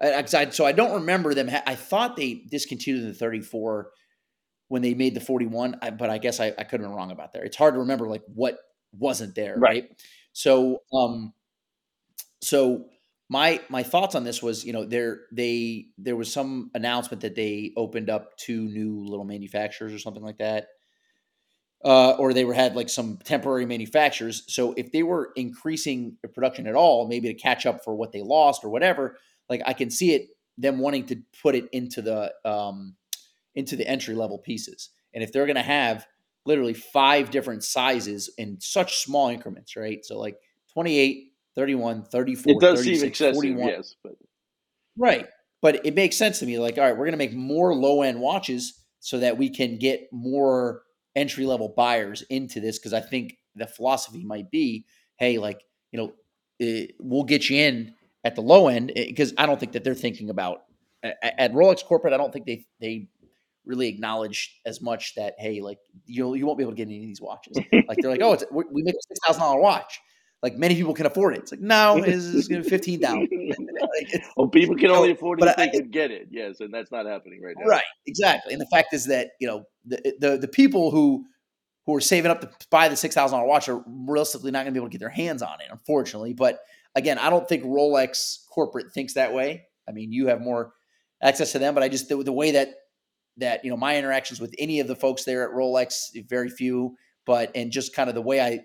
I- I- so I don't remember them. ha- I thought they discontinued the 34 when they made the 41, I, but I guess I, I could have been wrong about that. It's hard to remember like what wasn't there, Right. right? So, um, so my my thoughts on this was, you know, there they there was some announcement that they opened up two new little manufacturers or something like that uh, or they were had like some temporary manufacturers. So if they were increasing production at all, maybe to catch up for what they lost or whatever, like I can see it them wanting to put it into the um, into the entry level pieces. And if they're going to have literally five different sizes in such small increments, right? So like 28, 31, 34, It does seem 36, excessive, 41. yes, but Right. But it makes sense to me. Like, all right, we're going to make more low end watches so that we can get more entry level buyers into this. Cause I think the philosophy might be hey, like, you know, eh, we'll get you in at the low end eh, because I don't think that they're thinking about at Rolex corporate. I don't think they, they, really acknowledge as much that hey like you you won't be able to get any of these watches like they're like oh it's, we make a six thousand dollar watch like many people can afford it it's like no it's, it's going to be fifteen thousand like, well, people can only afford it if they I- could get it. Yes, and that's not happening right now. Right, exactly. And the fact is that you know the the, the people who who are saving up to buy the six thousand dollar watch are realistically not going to be able to get their hands on it, unfortunately. But again, I don't think Rolex corporate thinks that way. I mean, you have more access to them, but I just the, the way that that you know my interactions with any of the folks there at Rolex, very few, but and just kind of the way I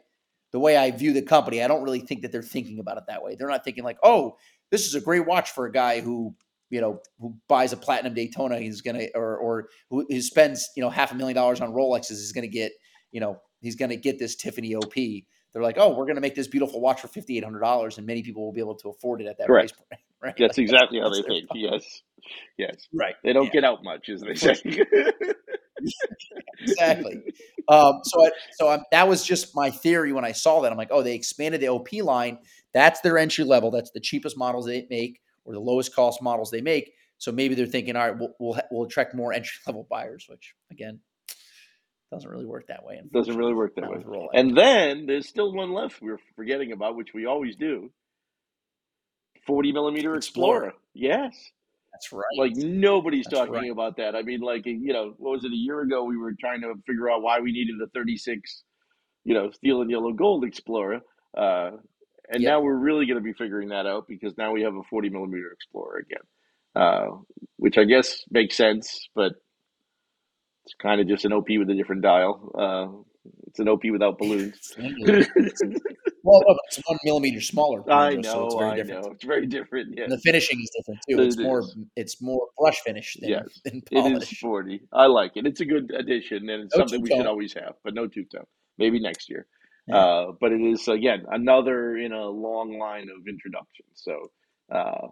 the way I view the company, I don't really think that they're thinking about it that way. They're not thinking like, oh, this is a great watch for a guy who you know who buys a platinum Daytona. He's gonna or or who, who spends you know half a million dollars on Rolexes is gonna get you know he's gonna get this Tiffany OP. They're like, oh, we're gonna make this beautiful watch for fifty eight hundred dollars, and many people will be able to afford it at that Correct. price point. Right? That's exactly how they their think. Yes, yes. right. They don't Yeah. get out much, as they say. exactly. Um, so, I, so I'm, that was just my theory when I saw that. I'm like, oh, they expanded the OP line. That's their entry level. That's the cheapest models they make, or the lowest cost models they make. So maybe they're thinking, all right, we'll we'll, we'll attract more entry level buyers, which again doesn't really work that way. Doesn't really work that Not way. And then there's still one left we're forgetting about, which we always do. 40 millimeter Explorer. Explorer. Yes. That's right. Like nobody's That's talking right. about that. I mean, like you know, what was it a year ago? We were trying to figure out why we needed a 36, you know, steel and yellow gold Explorer, uh, and Yep. now we're really going to be figuring that out because now we have a 40 millimeter Explorer again, uh, which I guess makes sense, but it's kind of just an OP with a different dial. Uh, It's an OP without balloons. well, look, it's one millimeter smaller. I know, so it's very I different. know. It's very different. Yeah. And the finishing is different too. It It's more is. it's more brush finish than, Yes, than It is polish. sporty. I like it. It's a good addition, and it's No something we should always have, but no two tone. Maybe next year. Yeah. Uh, but it is again another in a long line of introductions. So uh,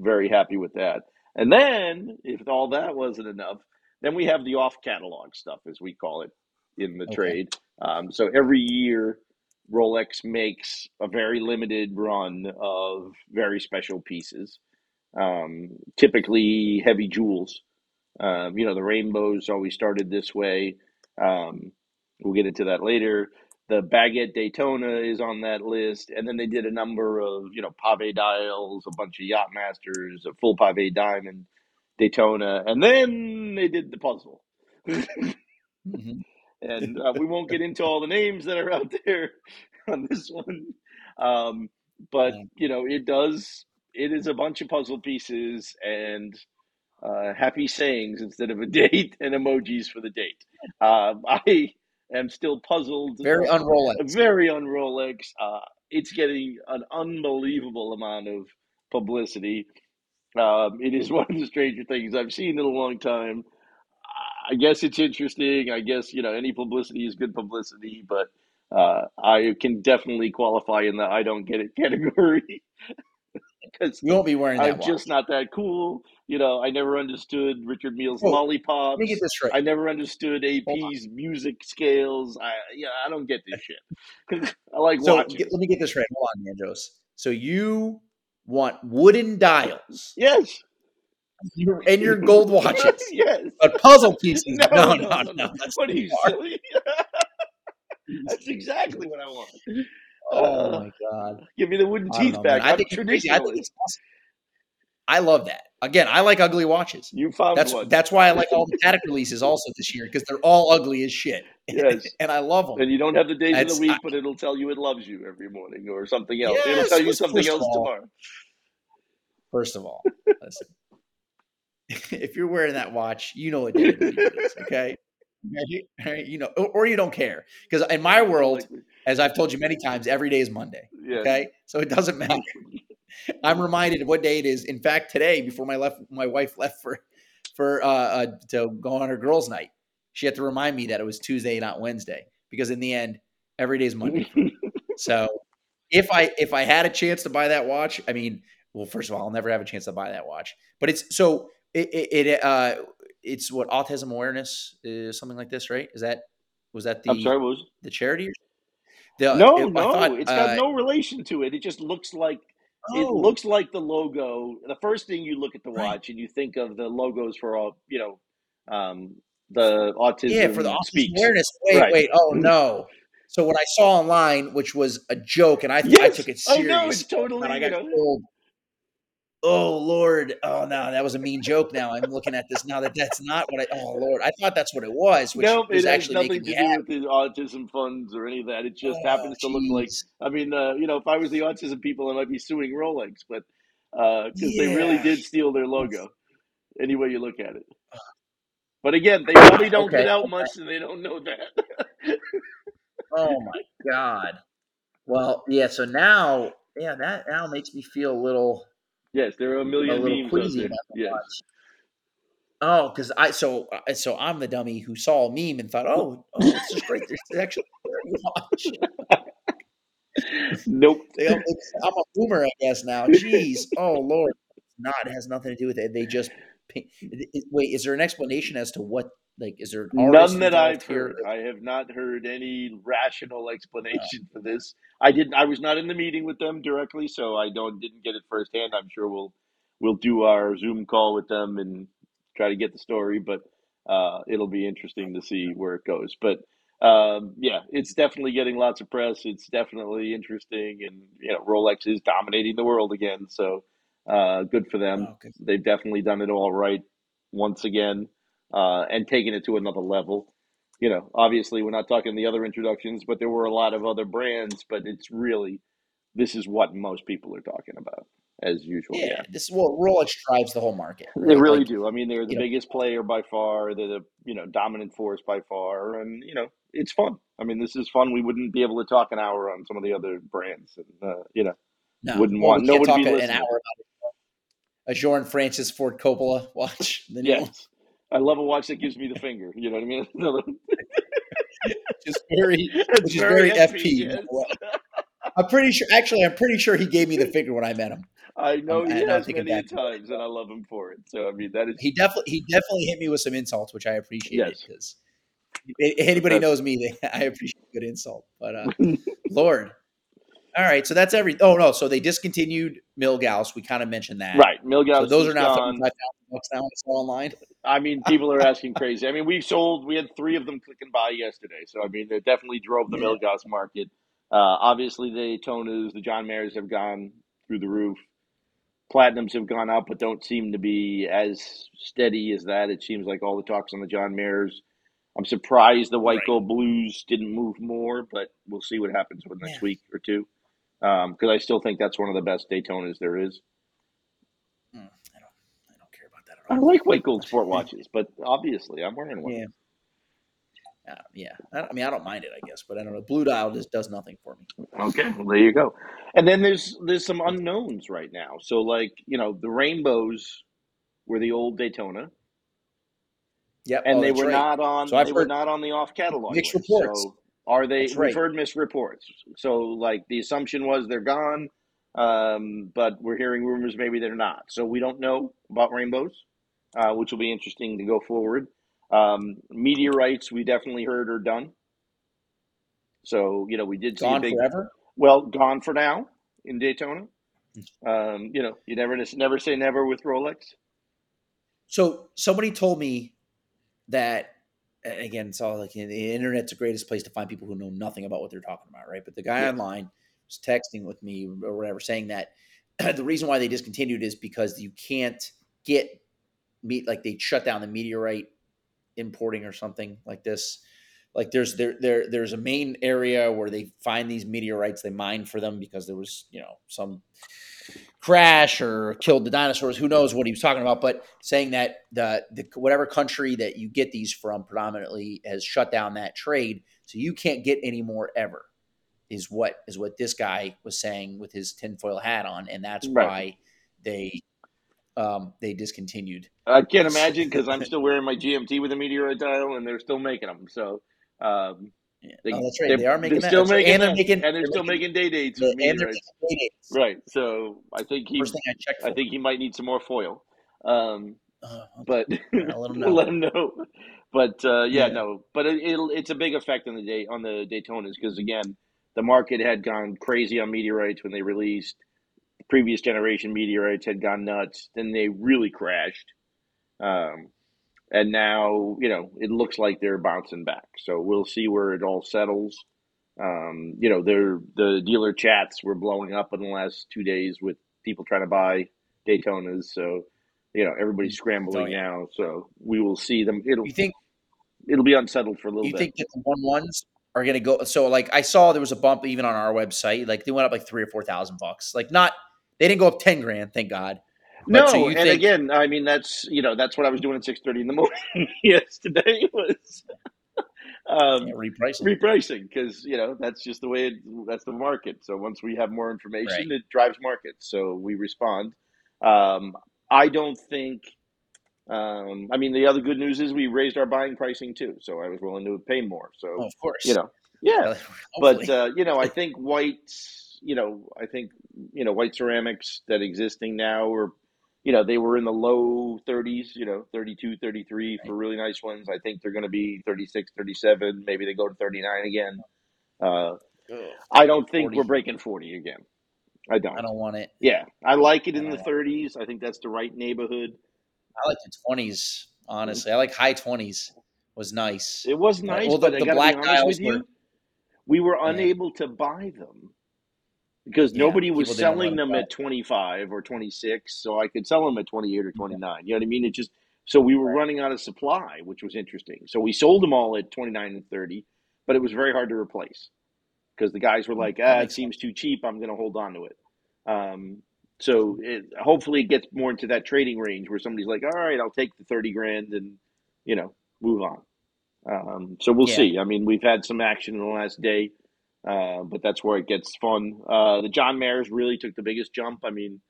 very happy with that. And then, if all that wasn't enough, then we have the off catalog stuff, as we call it in the Okay. trade. Um, so every year, Rolex makes a very limited run of very special pieces, um, typically heavy jewels. Um, you know, the rainbows always started this way. Um, we'll get into that later. The Baguette Daytona is on that list, and then they did a number of you know pave dials, a bunch of yacht masters, a full pave diamond Daytona, and then they did the puzzle. Mhm. and uh, we won't get into all the names that are out there on this one. Um, but you know, it does. It is a bunch of puzzle pieces and uh, happy sayings instead of a date and emojis for the date. Um, I am still puzzled. Very unrolex. Very on Rolex. Uh, it's getting an unbelievable amount of publicity. Um, it is one of the stranger things I've seen in a long time. I guess it's interesting. I guess you know any publicity is good publicity, but uh, I can definitely qualify in the I don't get it category because You won't be wearing that I'm watch. just not that cool. You know, I never understood Richard Mille's Oh, Let me get this straight. I never understood. AP's music scales. I yeah, I don't get this shit. I like So watches. get, let me get this right. Hold on, Manjos. So you want wooden dials yes, Your- and your gold watches, yes. but puzzle pieces. No, No, no, no, no, no. That's What are you silly? That's exactly what I want. Oh Uh, my god. give me the wooden teeth know, back. I think a it's crazy. I think it's awesome. I love that. Again, I like ugly watches. You found That's one. that's why I like all the Patek releases also this year because they're all ugly as shit, Yes. and I love them. And you don't have the days of the week, I- but it'll tell you it loves you every morning or something else. it'll tell you something else all, tomorrow. First of all, listen. if you're wearing that watch, you know what day of the week it is, okay? You know, or, you don't care because in my world, as I've told you many times, every day is Monday. yeah. Okay, so it doesn't matter. I'm reminded of what day it is. In fact, today before my left, my wife left for for uh, uh, to go on her girls' night, she had to remind me that it was Tuesday, not Wednesday, because in the end, every day is Monday. So if I if I had a chance to buy that watch, I mean, well, first of all, I'll never have a chance to buy that watch. But it's so it it, it uh it's what autism awareness is something like this, right? Is that was that the I'm sorry, what was the charity? The, No, it- no, thought, it's got uh, no relation to it. It just looks like it oh, looks like the logo. The first thing you look at the Right. watch and you think of the logos for all, you know, um, the autism yeah for the autism speaks. awareness. Wait, Right. wait, oh no. So what I saw online, which was a joke, and I yes. I took it Oh no, it's totally and I you got know. told, "Oh Lord, oh no, that was a mean joke." Now I'm looking at this now that that's not what I. Oh Lord, I thought that's what it was, which No, has actually nothing to do happy. with the autism funds or any of that. It just Oh, happens to look like. I mean, uh, you know, if I was the autism people, I might be suing Rolex, but because they really did steal their logo, any way you look at it. But again, they probably don't Okay, get out much, and they don't know that. Oh my god. Well, yeah. So now, yeah, that now makes me feel a little yes, there are a a million little memes queasy there. about the Yes. Oh, because I so uh, so I'm the dummy who saw a meme and thought, oh, oh this is great. There's actually a watch. Nope. I'm a boomer, I guess now. Jeez, oh Lord, it's not. It has nothing to do with it. They just pi- it- it- wait. Is there an explanation as to what? Like, is there None that I've here? heard. I have not heard any rational explanation for this. I didn't. I was not in the meeting with them directly, so I don't didn't get it firsthand. I'm sure we'll we'll do our Zoom call with them and try to get the story, but uh, it'll be interesting to see where it goes. But um, yeah, it's definitely getting lots of press. It's definitely interesting, and you know, Rolex is dominating the world again. So uh, good for them. Oh, good. They've definitely done it all right once again uh, and taking it to another level. You know, obviously, we're not talking the other introductions, but there were a lot of other brands. But it's really, this is what most people are talking about, as usual. Yeah, Yeah, this well, Rolex drives the whole market. they really Like, do. I mean, they're the you know- biggest player by far. They're the you know dominant force by far, and you know it's fun. I mean, this is fun. We wouldn't be able to talk an hour on some of the other brands, and uh, you know, No, wouldn't well, want we nobody talk be an listening. hour about a Journe Francis Ford Coppola watch. The. Yes, I love a watch that gives me the finger. You know what I mean? is very, it's which is very FP. yes. I'm pretty sure. Actually, I'm pretty sure he gave me the finger when I met him. I know Um, he has many times, and I love him for it. So I mean, that is He definitely, he definitely hit me with some insults, which I appreciate Yes. because anybody That's- knows me, they, I appreciate a good insult. But uh, Lord, all right. So that's every. Oh no, so they discontinued Milgauss. We kind of mentioned that, right. Milgauss So those are now gone. thirty-five thousand bucks now. It's all online. I mean, people are asking crazy. I mean, we've sold. We had three of them clicking by yesterday. So I mean, it definitely drove the Yeah. Milgauss market. Uh, obviously, the Daytonas, the John Mayers have gone through the roof. Platinums have gone up, but don't seem to be as steady as that. It seems like all the talks on the John Mayers. I'm surprised the White Right. Gold Blues didn't move more, but we'll see what happens with next Yeah. week or two. Because I still think that's one of the best Daytonas there is. Hmm, I don't, I don't care about that I like White Gold sport watches, but obviously I'm wearing one. Yeah. Uh, yeah, I, I mean, I don't mind it, I guess, but I don't know. Blue Dial just does nothing for me. Okay, well there you go. And then there's there's some unknowns right now. So like you know the rainbows were the old Daytona, Yep, and oh, they were right. not on. So they were not on the off catalog. mixed list. reports. So are they? We've heard mixed reports. So like the assumption was they're gone, um, but we're hearing rumors maybe they're not. So we don't know about rainbows, uh, which will be interesting to go forward. Um, meteorites we definitely heard are done. So you know we did see a Gone big forever. well gone for now in Daytona. Um, you know, you never never say never with Rolex. So somebody told me that again, it's all like the internet's the greatest place to find people who know nothing about what they're talking about, right? But the guy Yeah. online was texting with me or whatever, saying that the reason why they discontinued is because you can't get meat like they shut down the meteorite importing or something like this. Like there's there there there's a main area where they find these meteorites, they mine for them because there was you know some crash or killed the dinosaurs. Who knows what he was talking about? But saying that the, the whatever country that you get these from predominantly has shut down that trade, so you can't get any more ever. Is what is what this guy was saying with his tinfoil hat on, and that's Right. why they um, they discontinued. I can't imagine because I'm still wearing my GMT with a meteorite dial, and they're still making them. So. Um, Yeah. They- oh, that's right. they're- making they're that. still making and they're making and they're still making day dates the- and they're meteorites. making day dates. Right. So I think he, First thing I checked. I think he might need some more foil. Um, Uh, but I'll let him know. let him know. But uh, yeah, Yeah. no. But it, it'll it's a big effect on the day on the Daytonas because again, the market had gone crazy on meteorites when they released. Previous generation meteorites had gone nuts. Then they really crashed. Um, and now you know it looks like they're bouncing back. So we'll see where it all settles. Um, you know, their the dealer chats were blowing up in the last two days with people trying to buy Daytonas. So you know everybody's scrambling Oh, yeah. now. So we will see them. It'll You think it'll be unsettled for a little you bit. You think that the one ones are going to go? So like I saw there was a bump even on our website. Like they went up like three or four thousand bucks. Like not they didn't go up ten grand, thank God. But no, so and think- again, I mean that's you know that's what I was doing at six thirty in the morning yesterday was um, Yeah, repricing. repricing because you know that's just the way it, that's the market. So once we have more information, Right. it drives markets. So we respond. Um, I don't think. Um, I mean, the other good news is we raised our buying pricing too, so I was willing to pay more. So oh, of course. you know, yeah. But uh, you know, I think whites, you know, I think you know white ceramics that existing now are, you know, they were in the low 30s, you know, 32, 33 for really nice ones. I think they're going to be 36, 37. Maybe they go to 39 again. Uh, I don't think 40. we're breaking 40 again. I don't. I don't want it. Yeah, I like it in the don't 30s. I think that's the right neighborhood. I like the twenties. Honestly, I like high twenties. Was nice. It was nice, well, the- but the black honest with you, were- we were Yeah. unable to buy them because Yeah, nobody was people didn't selling them at 25 or 26, so I could sell them at 28 or 29. You know what I mean? It just so we were Right. running out of supply, which was interesting. So we sold them all at 29 and 30, but it was very hard to replace because the guys were like, That "Ah, it makes seems too cheap. I'm going to hold on to it." Um, so it, hopefully it gets more into that trading range where somebody's like, "All right, I'll take the 30 grand and you know move on." Um, so we'll Yeah. see. I mean, we've had some action in the last day, uh, but that's where it gets fun. Uh, the John Mayers really took the biggest jump. I mean,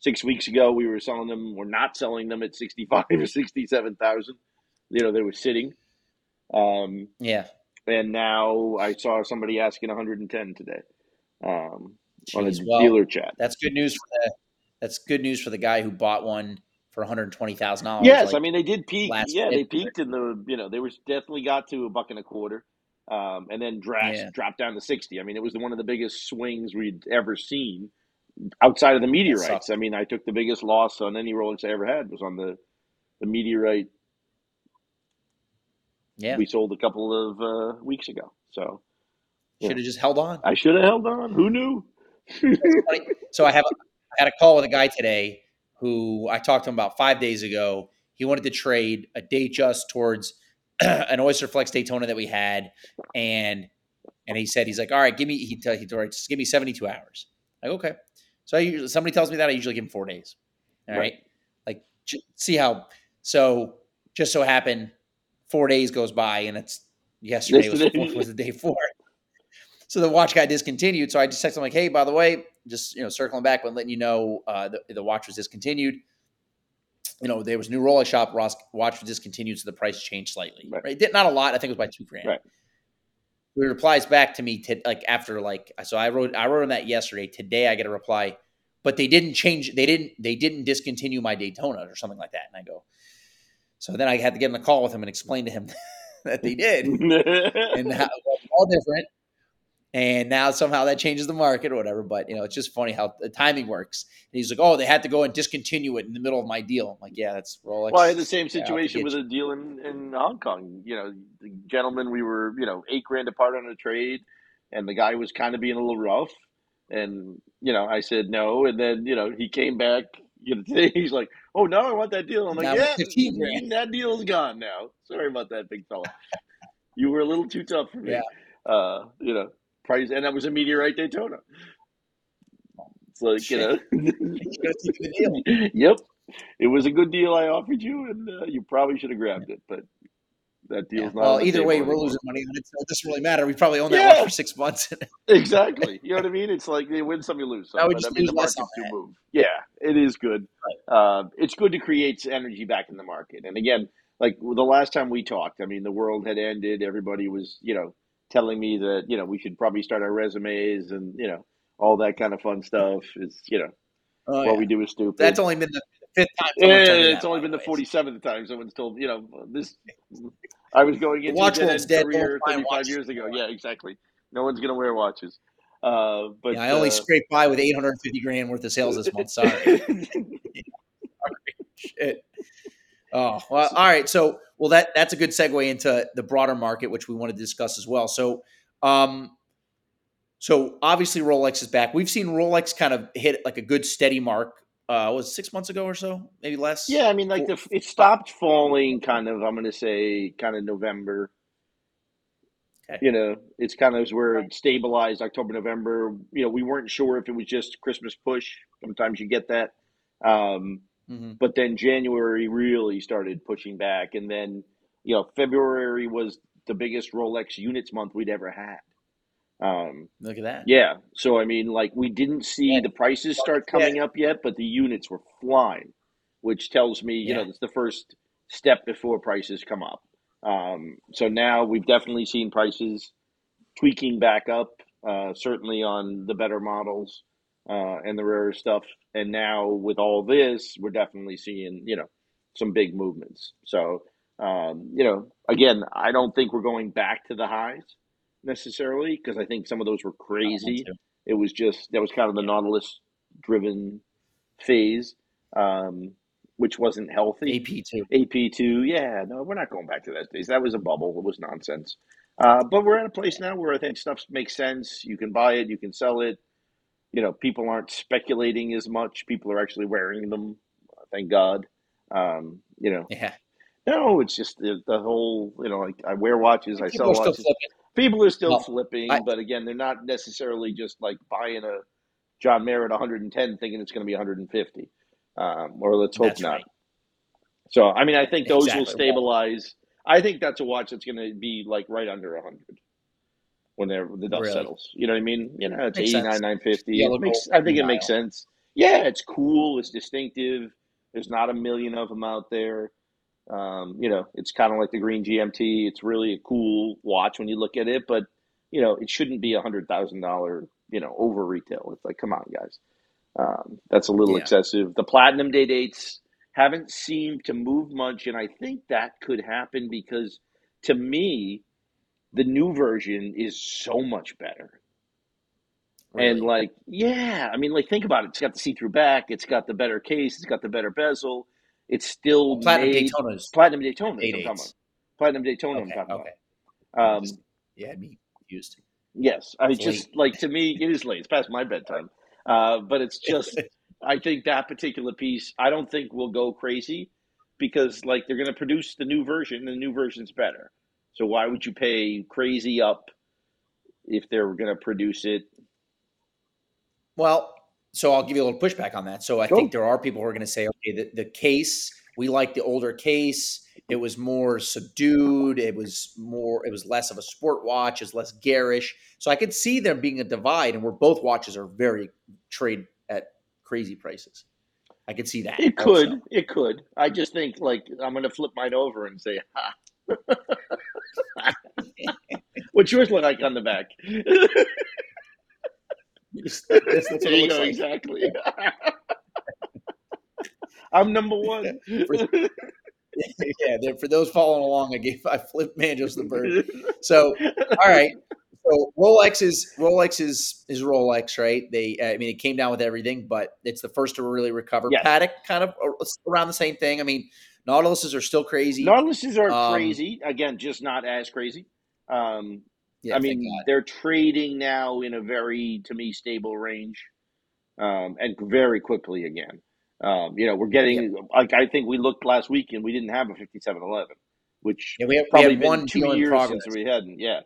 six weeks ago we were selling them, we're not selling them at sixty five or sixty seven thousand. You know, they were sitting. Um, Yeah. and now I saw somebody asking 110 today um, on a Jeez, well, dealer chat. That's good news for the. That's good news for the guy who bought one for one hundred twenty thousand dollars. Yes, I mean they did peak. Yeah, they peaked in the you know they were definitely got to a buck and a quarter, um, and then dropped Yeah. dropped down to 60. I mean it was one of the biggest swings we'd ever seen outside of the meteorites. I mean I took the biggest loss on any Rolex I ever had was on the the meteorite yeah, we sold a couple of uh, weeks ago. So should have just held on. I should have held on. Who knew? So I have I had a call with a guy today who I talked to him about five days ago. He wanted to trade a Datejust towards an Oyster Flex Daytona that we had, and and he said he's like, all right, give me he tell he told just give me seventy two hours. Like okay, so I usually, somebody tells me that I usually give him four days. All right, Right. like j- see how so just so happened four days goes by and it's yesterday was, was the day four. So the watch got discontinued. So I just texted him like, "Hey, by the way, just you know, circling back, but letting you know uh, the the watch was discontinued. You know, there was a new Rolex shop. Ross watch was discontinued, so the price changed slightly. Right. Right, Did- not a lot. I think it was by two grand. Right. He replies back to me to, like after like so I wrote I wrote him that yesterday. Today I get a reply, but they didn't change. They didn't they didn't discontinue my Daytona or something like that. And I go, so then I had to get on the call with him and explain to him that they did and how all different. And now somehow that changes the market or whatever. But you know, it's just funny how the timing works. And he's like, "Oh, they had to go and discontinue it in the middle of my deal." I'm like, "Yeah, that's Rolex." Well, I had the same situation with a deal in, in Hong Kong. You know, the gentleman, we were, you know, eight grand apart on a trade, and the guy was kind of being a little rough. And, you know, I said no. And then, you know, he came back, you know, today he's like, oh, no, I want that deal. I'm like, Now yeah, 15 grand." that deal's gone now. Sorry about that, big fella. you were a little too tough for me. Yeah. Uh, you know, and that was a meteorite Daytona. It's like, you know. You the deal. yep, it was a good deal I offered you, and uh, you probably should have grabbed it. But that Yeah. deal's not. Well, either way, we're losing money on it, so it doesn't really matter. We probably own that Yeah. watch for six months. Exactly. You know what I mean? It's like you win some, you lose some. I would But I mean, the lose less markets do move. Yeah, it is good. Uh, it's good to create energy back in the market. And again, like the last time we talked, I mean, the world had ended. Everybody was, you know, telling me that you know we should probably start our resumes and you know all that kind of fun stuff. Is you know Oh, what yeah. we do is stupid. That's only been the fifth time. Yeah, it's that, only been the forty seventh time someone's told you know this. I was going into watch dead dead, career thirty five years ago. Yeah, exactly. No one's gonna wear watches. Uh, but yeah, I only uh, scraped by with 850 grand worth of sales this month. Sorry. Shit. Oh well, all right. So, well, that that's a good segue into the broader market, which we want to discuss as well. So, um, so obviously Rolex is back. We've seen Rolex kind of hit like a good steady mark. Uh, was it six months ago or so, maybe less. yeah, I mean, like the it stopped falling. Kind of, I'm gonna say, kind of November. Okay. You know, it's kind of where it stabilized October, November. You know, we weren't sure if it was just Christmas push. Sometimes you get that. Um, hmm but then January really started pushing back, and then you know February was the biggest Rolex units month we'd ever had. Um, Look at that. yeah, so I mean, like we didn't see Yeah. the prices start coming up yet, but the units were flying, which tells me you know it's the first step before prices come up. Um, so now we've definitely seen prices tweaking back up, uh, certainly on the better models uh, and the rarer stuff. And now with all this, we're definitely seeing you know some big movements. So um, you know, again, I don't think we're going back to the highs necessarily because I think some of those were crazy. It was just that was kind of the Nautilus driven phase, um, which wasn't healthy. AP two, AP two, yeah, no, we're not going back to that days. That was a bubble. It was nonsense. Uh, but we're at a place now where I think stuff makes sense. You can buy it, you can sell it. You know, people aren't speculating as much. People are actually wearing them. Thank God. Um, you know, Yeah. no, it's just the, the whole. You know, like I wear watches, I sell watches. People are still flipping, I- but again, they're not necessarily just like buying a John Mayer at 110, thinking it's going to be 150. Um, or let's hope not. right. So, I mean, I think those will Exactly. stabilize. I think that's a watch that's going to be like right under hundred when they're, the dust Really? settles. You know what I mean? You know, it's Makes eighty sense. nine, nine fifty. Yellow It makes. I think it makes sense. Yeah, it's cool. It's distinctive. There's not a million of them out there. Um, you know, it's kind of like the green GMT. It's really a cool watch when you look at it, but you know, it shouldn't be a hundred thousand dollar, you know, over retail. It's like, come on, guys. Um, that's a little Yeah. excessive. The platinum day dates haven't seemed to move much, and I think that could happen because to me, the new version is so much better. And like, yeah, I mean, like, think about it. It's got the see-through back. It's got the better case. It's got the better bezel. It's still Well, Platinum made Daytona's Platinum Daytona. eight I'm. Platinum Daytona. I'm talking okay. about. Um, Yeah, me confused. yes, I just late. like to me, it is late. It's past my bedtime. Uh, but it's just, I think that particular piece, I don't think will go crazy because like they're going to produce the new version, and the new version's better. So why would you pay crazy up if they're going to produce it? Well, so I'll give you a little pushback on that. So I Go. think there are people who are going to say, okay, the, the case, we like the older case. It was more subdued. It was more, it was less of a sport watch, it's less garish. So I could see there being a divide and where both watches are very trade at crazy prices. I could see that. It could, also. it could. I just think like I'm going to flip mine over and say, ha. What's yours look like on the back? That's, that's there you go, like. exactly. I'm number one. yeah, for those following along, I gave I flipped Manjos the bird. So all right. So Rolex is Rolex is is Rolex, right? They, I mean, it came down with everything, but it's the first to really recover. Yes. Patek kind of around the same thing. I mean, Nautiluses are still crazy. Nautiluses are Um, crazy. Again, just not as crazy. Um, yeah, I mean, they're trading now in a very, to me, stable range, um, and very quickly again. Um, you know, we're getting like I think we looked last week and we didn't have a fifty-seven eleven, which yeah, we have, probably been one two years progress. since we hadn't. Yeah,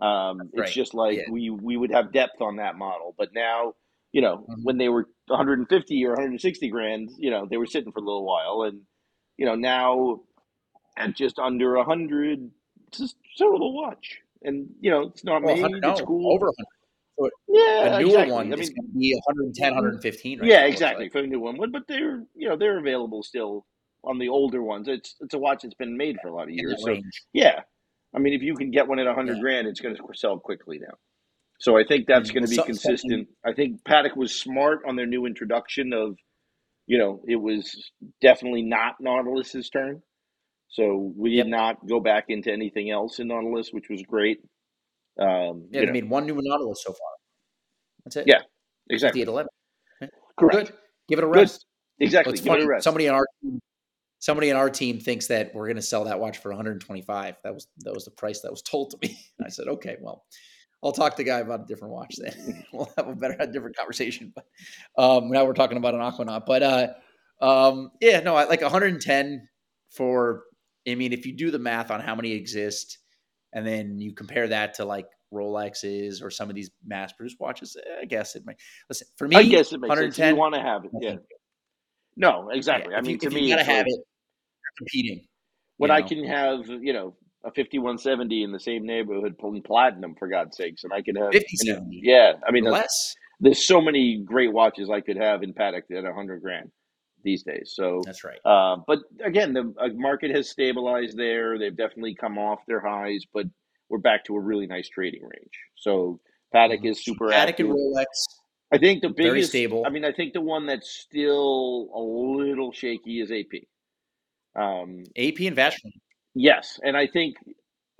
um, it's Right. just like Yeah. we we would have depth on that model, but now you know Mhm. when they were 150 or 160 grand, you know they were sitting for a little while, and you know now at just under 100, it's just a little watch, and you know it's not Well, made, 100 no, it's cool. over 100. yeah, The newer exactly. one I is mean, going to be 110, 115. Right yeah, now, exactly like. for the new one, but but they're you know they're available still on the older ones. It's it's a watch that's been made for a lot of years, so range. yeah. I mean, if you can get one at 100 Yeah. grand, it's going to sell quickly now. So I think that's Mhm. going to be consistent. I think Patek was smart on their new introduction of, you know, it was definitely not Nautilus's turn. So we did Yep. not go back into anything else in Nautilus, which was great. Um, Yeah, they know, made one new Nautilus so far. That's it. Yeah, exactly. 58 11. Correct. Good. Give it a Good. rest. Exactly. What's Give it a rest. somebody on our team, somebody in our team thinks that we're going to sell that watch for 125. That was that was the price that was told to me. I said, okay, well, I'll talk to the guy about a different watch then. we'll have a better, a different conversation. But um, now we're talking about an Aquanaut. But uh, um, yeah, no, I, like 110 for. I mean, if you do the math on how many exist, and then you compare that to like Rolexes or some of these mass-produced watches, eh, I guess it might. Listen, for me, I guess it makes sense. 110. You want to have it. Yeah. No, exactly. Yeah, I mean, you, to me, you gotta have like it, you're competing. when you I can have, you know, a 5170 in the same neighborhood pulling platinum, for God's sakes, and I could have. 5070. Yeah. I mean, less. there's so many great watches I could have in Patek at a hundred grand these days. So, That's right. uh, but again, the uh, market has stabilized there. They've definitely come off their highs, but we're back to a really nice trading range. So Patek Mhm. is super Patek active. and Rolex, I think the biggest. very stable. I mean, I think the one that's still a little shaky is AP. Um, AP and Vacheron. Yes, and I think,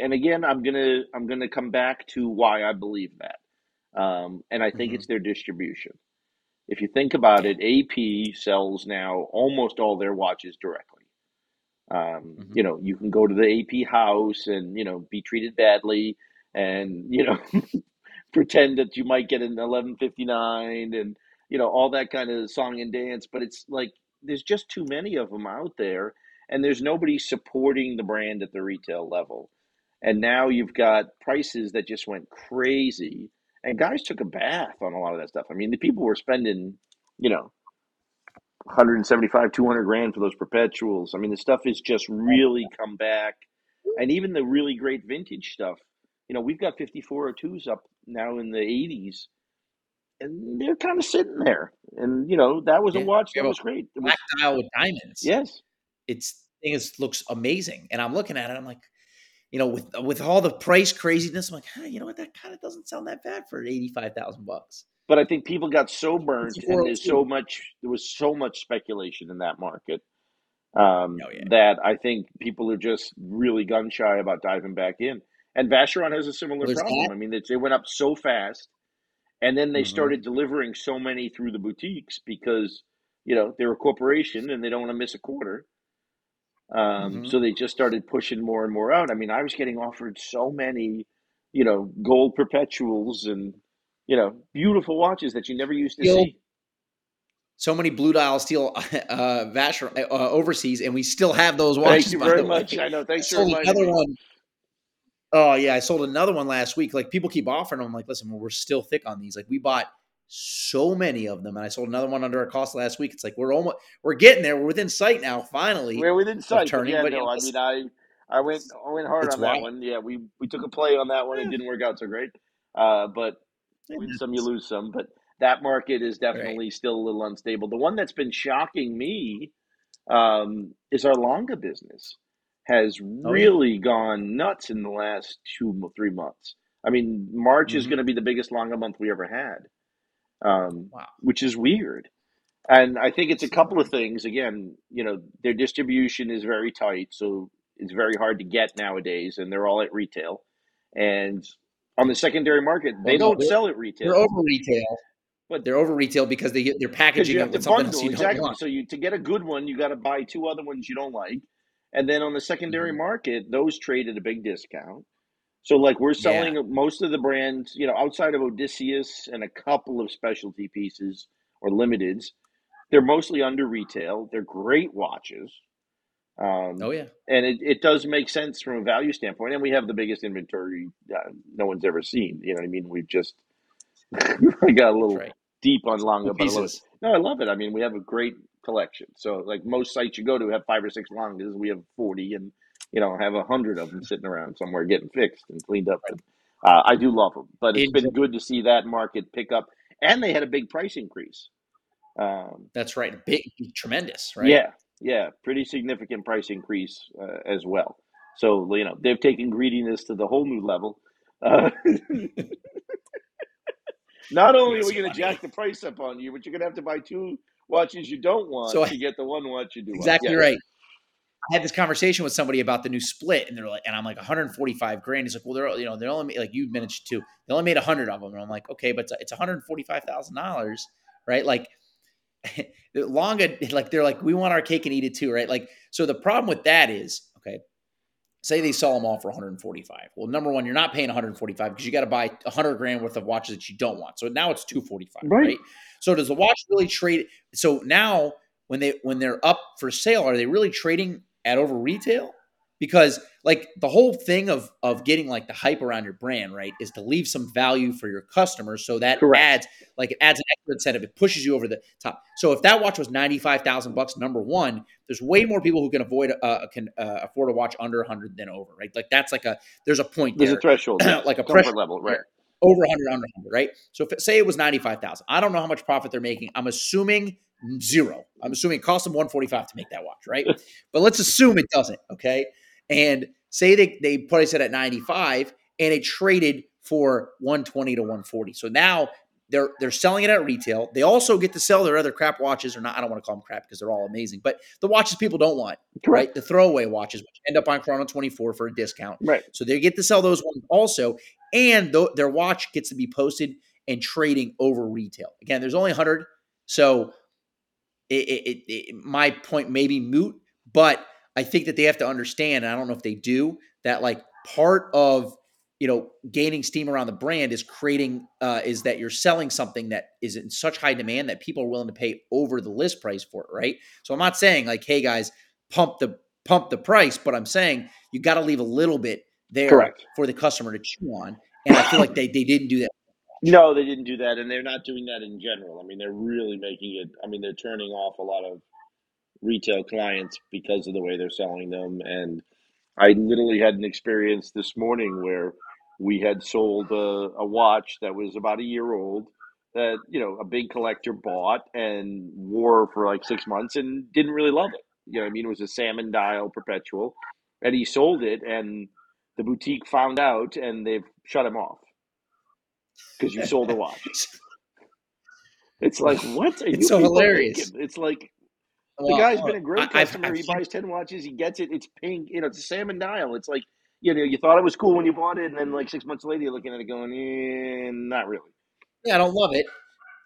and again, I'm gonna I'm gonna come back to why I believe that, um, and I think Mhm. it's their distribution. If you think about it, AP sells now almost all their watches directly. Um, Mhm. You know, you can go to the AP house and you know be treated badly, and you know pretend that you might get an 1159 and you know all that kind of song and dance but it's like there's just too many of them out there and there's nobody supporting the brand at the retail level and now you've got prices that just went crazy and guys took a bath on a lot of that stuff i mean the people were spending you know 175 200 grand for those perpetuals i mean the stuff has just really come back and even the really great vintage stuff. You know, we've got 5402s up now in the 80s, and they're kind of sitting there. And you know, that was Yeah, a watch that was great. It was black dial with diamonds. yes, It's thing is looks amazing, and I'm looking at it. I'm like, you know, with with all the price craziness, I'm like, huh, you know what? That kind of doesn't sound that bad for eighty five thousand bucks. but I think people got so burnt, and there's so much. There was so much speculation in that market um, Oh yeah, that I think people are just really gun shy about diving back in. And Vacheron has a similar there's problem. that. I mean, it went up so fast, and then they Mhm. started delivering so many through the boutiques because you know they're a corporation and they don't want to miss a quarter. Um, Mhm. so they just started pushing more and more out. I mean, I was getting offered so many, you know, gold perpetuals and you know beautiful watches that you never used to see. so many blue dial steel uh, Vacheron uh, overseas, and we still have those watches. Thank you very much. I know. Thanks for sold another me. one. Oh yeah, I sold another one last week. Like people keep offering them. I'm like, listen, we're still thick on these. Like we bought so many of them, and I sold another one under a cost last week. It's like we're almost we're getting there. We're within sight now, finally, We're within sight, turning. yeah, But no, I mean, I I went I went hard on that one. Yeah, we we took a play on that one. It didn't work out so great, uh, but win some, you lose some. But that market is Right. definitely still a little unstable. The one that's been shocking me um, is our Lange business has Oh yeah. really gone nuts in the last two three months. I mean, March is hmm going to be the biggest Lange month we ever had, um, Wow. which is weird. And I think it's a couple of things. Again, you know, their distribution is very tight, so it's very hard to get nowadays, and they're all at retail. And on the secondary market, Well, they no, don't sell at retail. they're over retail. but They're over retail because they get they're packaging you it have to with something else bundle you don't exactly. want. So you to get a good one, you got to buy two other ones you don't like, and then on the secondary hmm market, those trade at a big discount. So like we're Yeah. selling most of the brands, you know, outside of Odysseus and a couple of specialty pieces or limiteds, they're mostly under retail. They're great watches. Um, Oh yeah. and it, it does make sense from a value standpoint. And we have the biggest inventory uh, no one's ever seen. You know what I mean? We've just, I got a little right. deep on Lange, but I. No, I love it. I mean, we have a great collection. So, like most sites you go to have five or six Langes. We have 40 and, you know, have a hundred of them sitting around somewhere getting fixed and cleaned up. But uh, I do love them. But it's been good to see that market pick up. And they had a big price increase. Um, That's right. Big, tremendous, right? yeah, yeah, pretty significant price increase uh, as well. So you know they've taken greediness to the whole new level. Uh, not only are That's we going to funny. jack the price up on you, but you're going to have to buy two watches you don't want So to get the one watch you do want. exactly Yes, right. I had this conversation with somebody about the new split, and they're like, and I'm like, 145 grand. He's like, well, they're you know they're only like you mentioned too. They only made a 100 of them, and I'm like, okay, but it's, it's 145 thousand dollars, right? Like, Lange, like they're like, we want our cake and eat it too, right? Like, so the problem with that is, okay, say they sell them all for 145. Well, number one, you're not paying 145 because you got to buy 100 grand worth of watches that you don't want. So now it's 245, right. right? So does the watch really trade? So now when they when they're up for sale, are they really trading at over retail? Because like the whole thing of of getting like the hype around your brand, right, is to leave some value for your customers. So that Correct. adds like it adds an extra incentive. It pushes you over the top. So if that watch was ninety five thousand bucks, number one, there's way more people who can avoid uh, can uh, afford a watch under hundred than over, right? Like that's like a there's a point There's a threshold, like a Comfort pressure level, right? Over 100 under 100 right? So if it, say it was 95000 i don't know how much profit they're making. I'm assuming zero. I'm assuming it cost them 145 to make that watch right? But let's assume it doesn't okay? And say they they price it at 95 and it traded for 120 to 140 so now they're they're selling it at retail. They also get to sell their other crap watches or not i don't want to call them crap because they're all amazing but the watches people don't want right? The throwaway watches which end up on chrono 24 for a discount. Right. so they get to sell those ones also, and th- their watch gets to be posted and trading over retail. Again, there's only 100, so it, it, it, my point may be moot, but I think that they have to understand, and I don't know if they do, that like part of you know gaining steam around the brand is creating uh, is that you're selling something that is in such high demand that people are willing to pay over the list price for it, right? So I'm not saying like, hey guys, pump the pump the price, but I'm saying you got to leave a little bit there Correct. for the customer to chew on. And I feel like they, they didn't do that. No, they didn't do that, and they're not doing that in general. I mean, they're really making it. I mean, they're turning off a lot of retail clients because of the way they're selling them, and I literally had an experience this morning where we had sold a, a watch that was about a year old that you know a big collector bought and wore for like six months and didn't really love it. You know, I mean, it was a salmon dial perpetual, and he sold it, and the boutique found out, and they've shut him off because you sold a watch. It's like what are It's you so hilarious. thinking? It's like the Well, guy's uh, been a great I- I've- customer. I've he buys ten watches. He gets it. It's pink. You know, it's a salmon dial. It's like you know, you thought it was cool when you bought it, and then like six months later, you're looking at it going, eh, not really. yeah, I don't love it,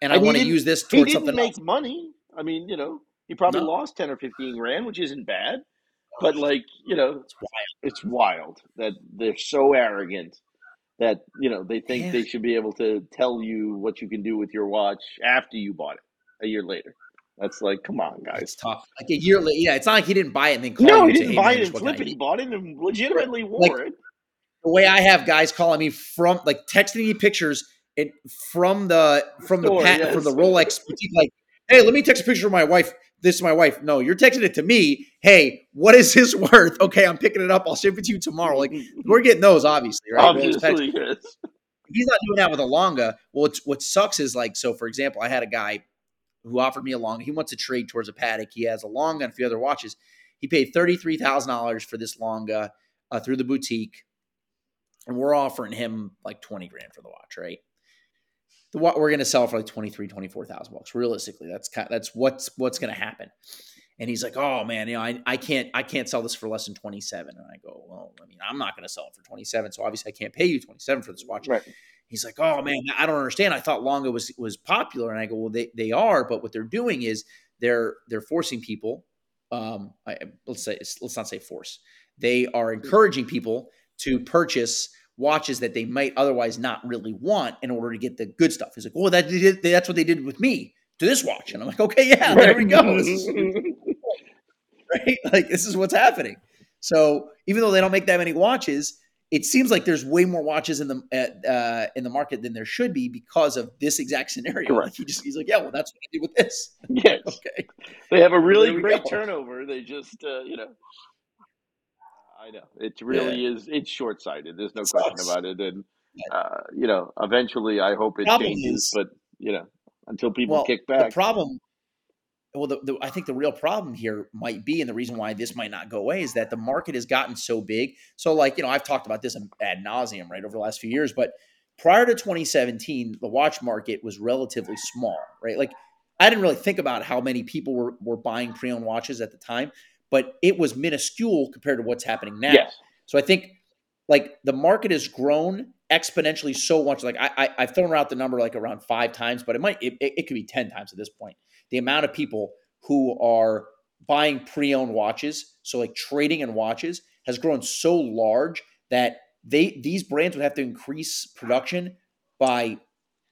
and I And he want to didn't- use this He didn't something make else. money. I mean, you know, he probably No. lost ten or fifteen grand, which isn't bad. But like, you know, It's wild. it's wild that they're so arrogant that you know they think Yeah. they should be able to tell you what you can do with your watch after you bought it a year later. That's like, come on, guys. It's tough. Like a year later, yeah, it's not like he didn't buy it and then call No, he and didn't buy it and flip it. He bought it and legitimately wore Like- it. the way I have guys calling me from like texting me pictures it, from the from the Patek from the Rolex boutique, like, hey, let me text a picture of my wife. This is my wife. No, you're texting it to me. Hey, what is his worth? Okay, I'm picking it up. I'll ship it to you tomorrow. Like we're getting those, obviously, right? Obviously, yes. He's not doing that with a Lange. Well, it's, what sucks is like, so for example, I had a guy who offered me a Lange. He wants to trade towards a Patek. He has a Lange and a few other watches. He paid thirty three thousand dollars for this Lange uh, through the boutique, and we're offering him like twenty grand for the watch, right? The we're going to sell for like 23, 24,000 bucks. Realistically, that's kind that's what's what's going to happen. And he's like, "Oh man, you know, I, I can't I can't sell this for less than 27." And I go, "Well, I mean, I'm not going to sell it for 27, so obviously I can't pay you 27 for this watch." Right. He's like, "Oh man, I don't understand. I thought Lange was was popular." And I go, "Well, they they are, but what they're doing is they're they're forcing people. Um, I, let's say let's not say force. They are encouraging people to purchase watches that they might otherwise not really want in order to get the good stuff." He's like, "Well, that did, that's what they did with me to this watch." And I'm like, "Okay, yeah, there we go." Is- right? Like this is what's happening. So even though they don't make that many watches, it seems like there's way more watches in the uh, in the market than there should be because of this exact scenario. Like he just he's like, yeah, well, that's what I did with this. yes. Okay, They have a really great go. turnover. They just, uh, you know, I know it really is. It's short sighted. There's no It question sucks. about it. And uh, you know, eventually, I hope it Problem changes. is- but you know, until people well, kick back, the problem. Well, the, the, I think the real problem here might be, and the reason why this might not go away is that the market has gotten so big. So, like you know, I've talked about this ad nauseum, right, over the last few years. But prior to 2017, the watch market was relatively small, right? Like I didn't really think about how many people were were buying pre-owned watches at the time, but it was minuscule compared to what's happening now. yes, So I think like the market has grown exponentially so much. Like I, I I've thrown out the number like around five times, but it might it, it, it could be ten times at this point. The amount of people who are buying pre-owned watches, so like trading in watches, has grown so large that they these brands would have to increase production by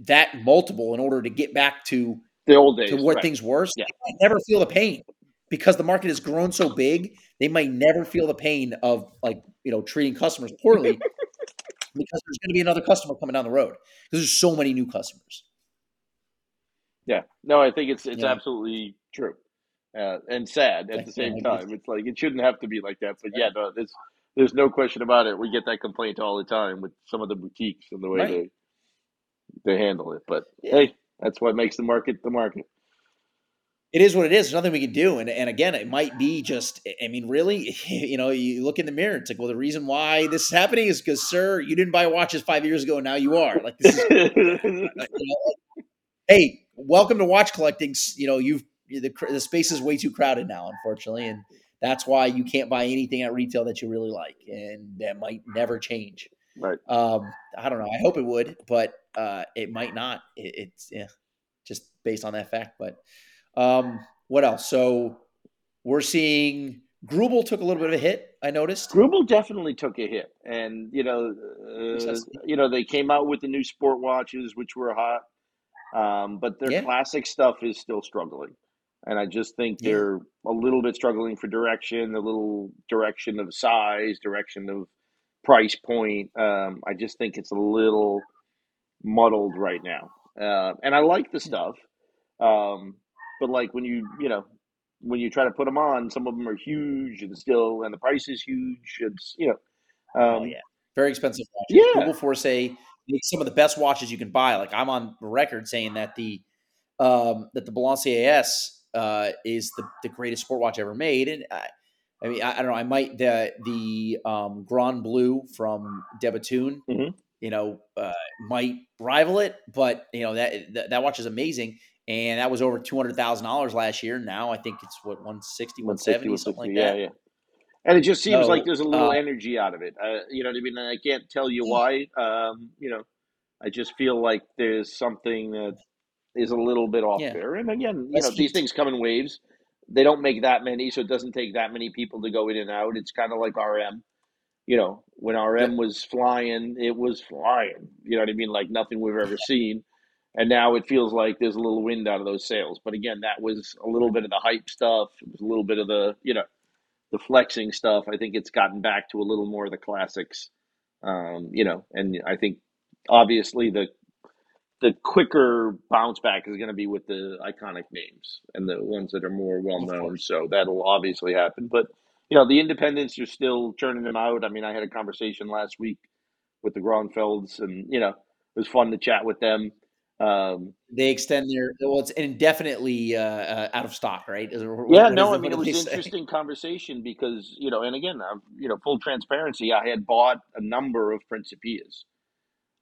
that multiple in order to get back to the old days. to what right. things were. So Yeah. Never feel the pain because the market has grown so big. They might never feel the pain of like you know treating customers poorly because there's going to be another customer coming down the road because there's so many new customers. Yeah, no, I think it's it's Yeah. absolutely true, uh, and sad at the same you time. It's like it shouldn't have to be like that, but yeah, no, there's there's no question about it. We get that complaint all the time with some of the boutiques and the way Right. they they handle it. But Yeah. hey, that's what makes the market the market. It is what it is. There's nothing we can do. And and again, it might be just. I mean, really, you know, you look in the mirror. It's like, well, the reason why this is happening is because, sir, you didn't buy watches five years ago, and now you are. Like this is you know, hey, welcome to watch collecting. You know, you've the, the space is way too crowded now, unfortunately, and that's why you can't buy anything at retail that you really like, and that might never change. right. Um, I don't know. I hope it would, but uh, it might not. It, it's yeah, just based on that fact. But um, what else? So we're seeing Greubel took a little bit of a hit. I noticed. Greubel definitely took a hit, and you know, uh, you know, they came out with the new sport watches, which were hot, um, but their Yeah. classic stuff is still struggling, and I just think Yeah. they're a little bit struggling for direction, a little direction of size, direction of price point. Um, I just think it's a little muddled right now, uh, and I like the stuff, um, but like when you you know when you try to put them on, some of them are huge and still, and the price is huge. It's you know, oh, um, oh yeah, very expensive watches. Yeah. Greubel Forsey some of the best watches you can buy. Like I'm on record saying that the um, that the Balancier S uh, is the, the greatest sport watch ever made, and I, I mean I, I, don't know. I might the the um, Grand Blue from De Bethune, mm-hmm. you know, uh, might rival it, but you know that, that that watch is amazing and that was over two hundred thousand dollars last year. Now I think it's what 160, 170, something like yeah, that. Yeah, And it just seems so, like there's a little uh, energy out of it. Uh, you know what I mean? I can't tell you why. Um, you know, I just feel like there's something that is a little bit off yeah. there. And again, you know, these things come in waves. They don't make that many, so it doesn't take that many people to go in and out. It's kind of like RM. You know, when RM was flying, it was flying. You know what I mean? Like nothing we've ever seen and now it feels like there's a little wind out of those sails. But again, that was a little bit of the hype stuff. It was a little bit of the you know the flexing stuff. I think it's gotten back to a little more of the classics. Um, you know, and I think obviously the the quicker bounce back is going to be with the iconic names and the ones that are more well known. So that'll obviously happen. But you know, the independents are still churning them out. I mean, I had a conversation last week with the Grönefelds, and you know, it was fun to chat with them. Um, they extend their well, it's indefinitely uh, uh, out of stock, right? Is, yeah, no, I mean it was an interesting conversation because you know, and again, uh, you know, full transparency, I had bought a number of Principias,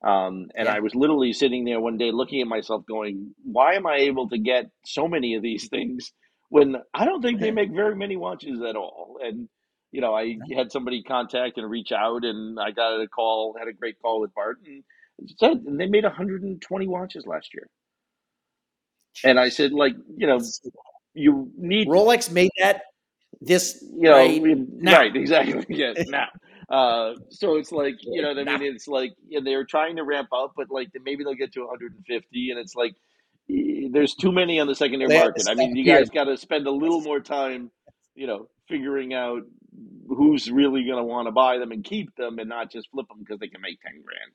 um, and yeah. I was literally sitting there one day looking at myself, going, "Why am I able to get so many of these things when I don't think they make very many watches at all?" And you know, I had somebody contact and reach out, and I got a call, had a great call with Barton said they made 120 watches last year. And I said, like, you know, you need Rolex made that this you know right, right exactly yeah now. Uh so it's like you know i mean? It's like yeah, they're trying to ramp up but like maybe they'll get to 150 and it's like there's too many on the secondary market. I mean you guys got to spend a little more time you know figuring out who's really going to want to buy them and keep them and not just flip them because they can make 10 grand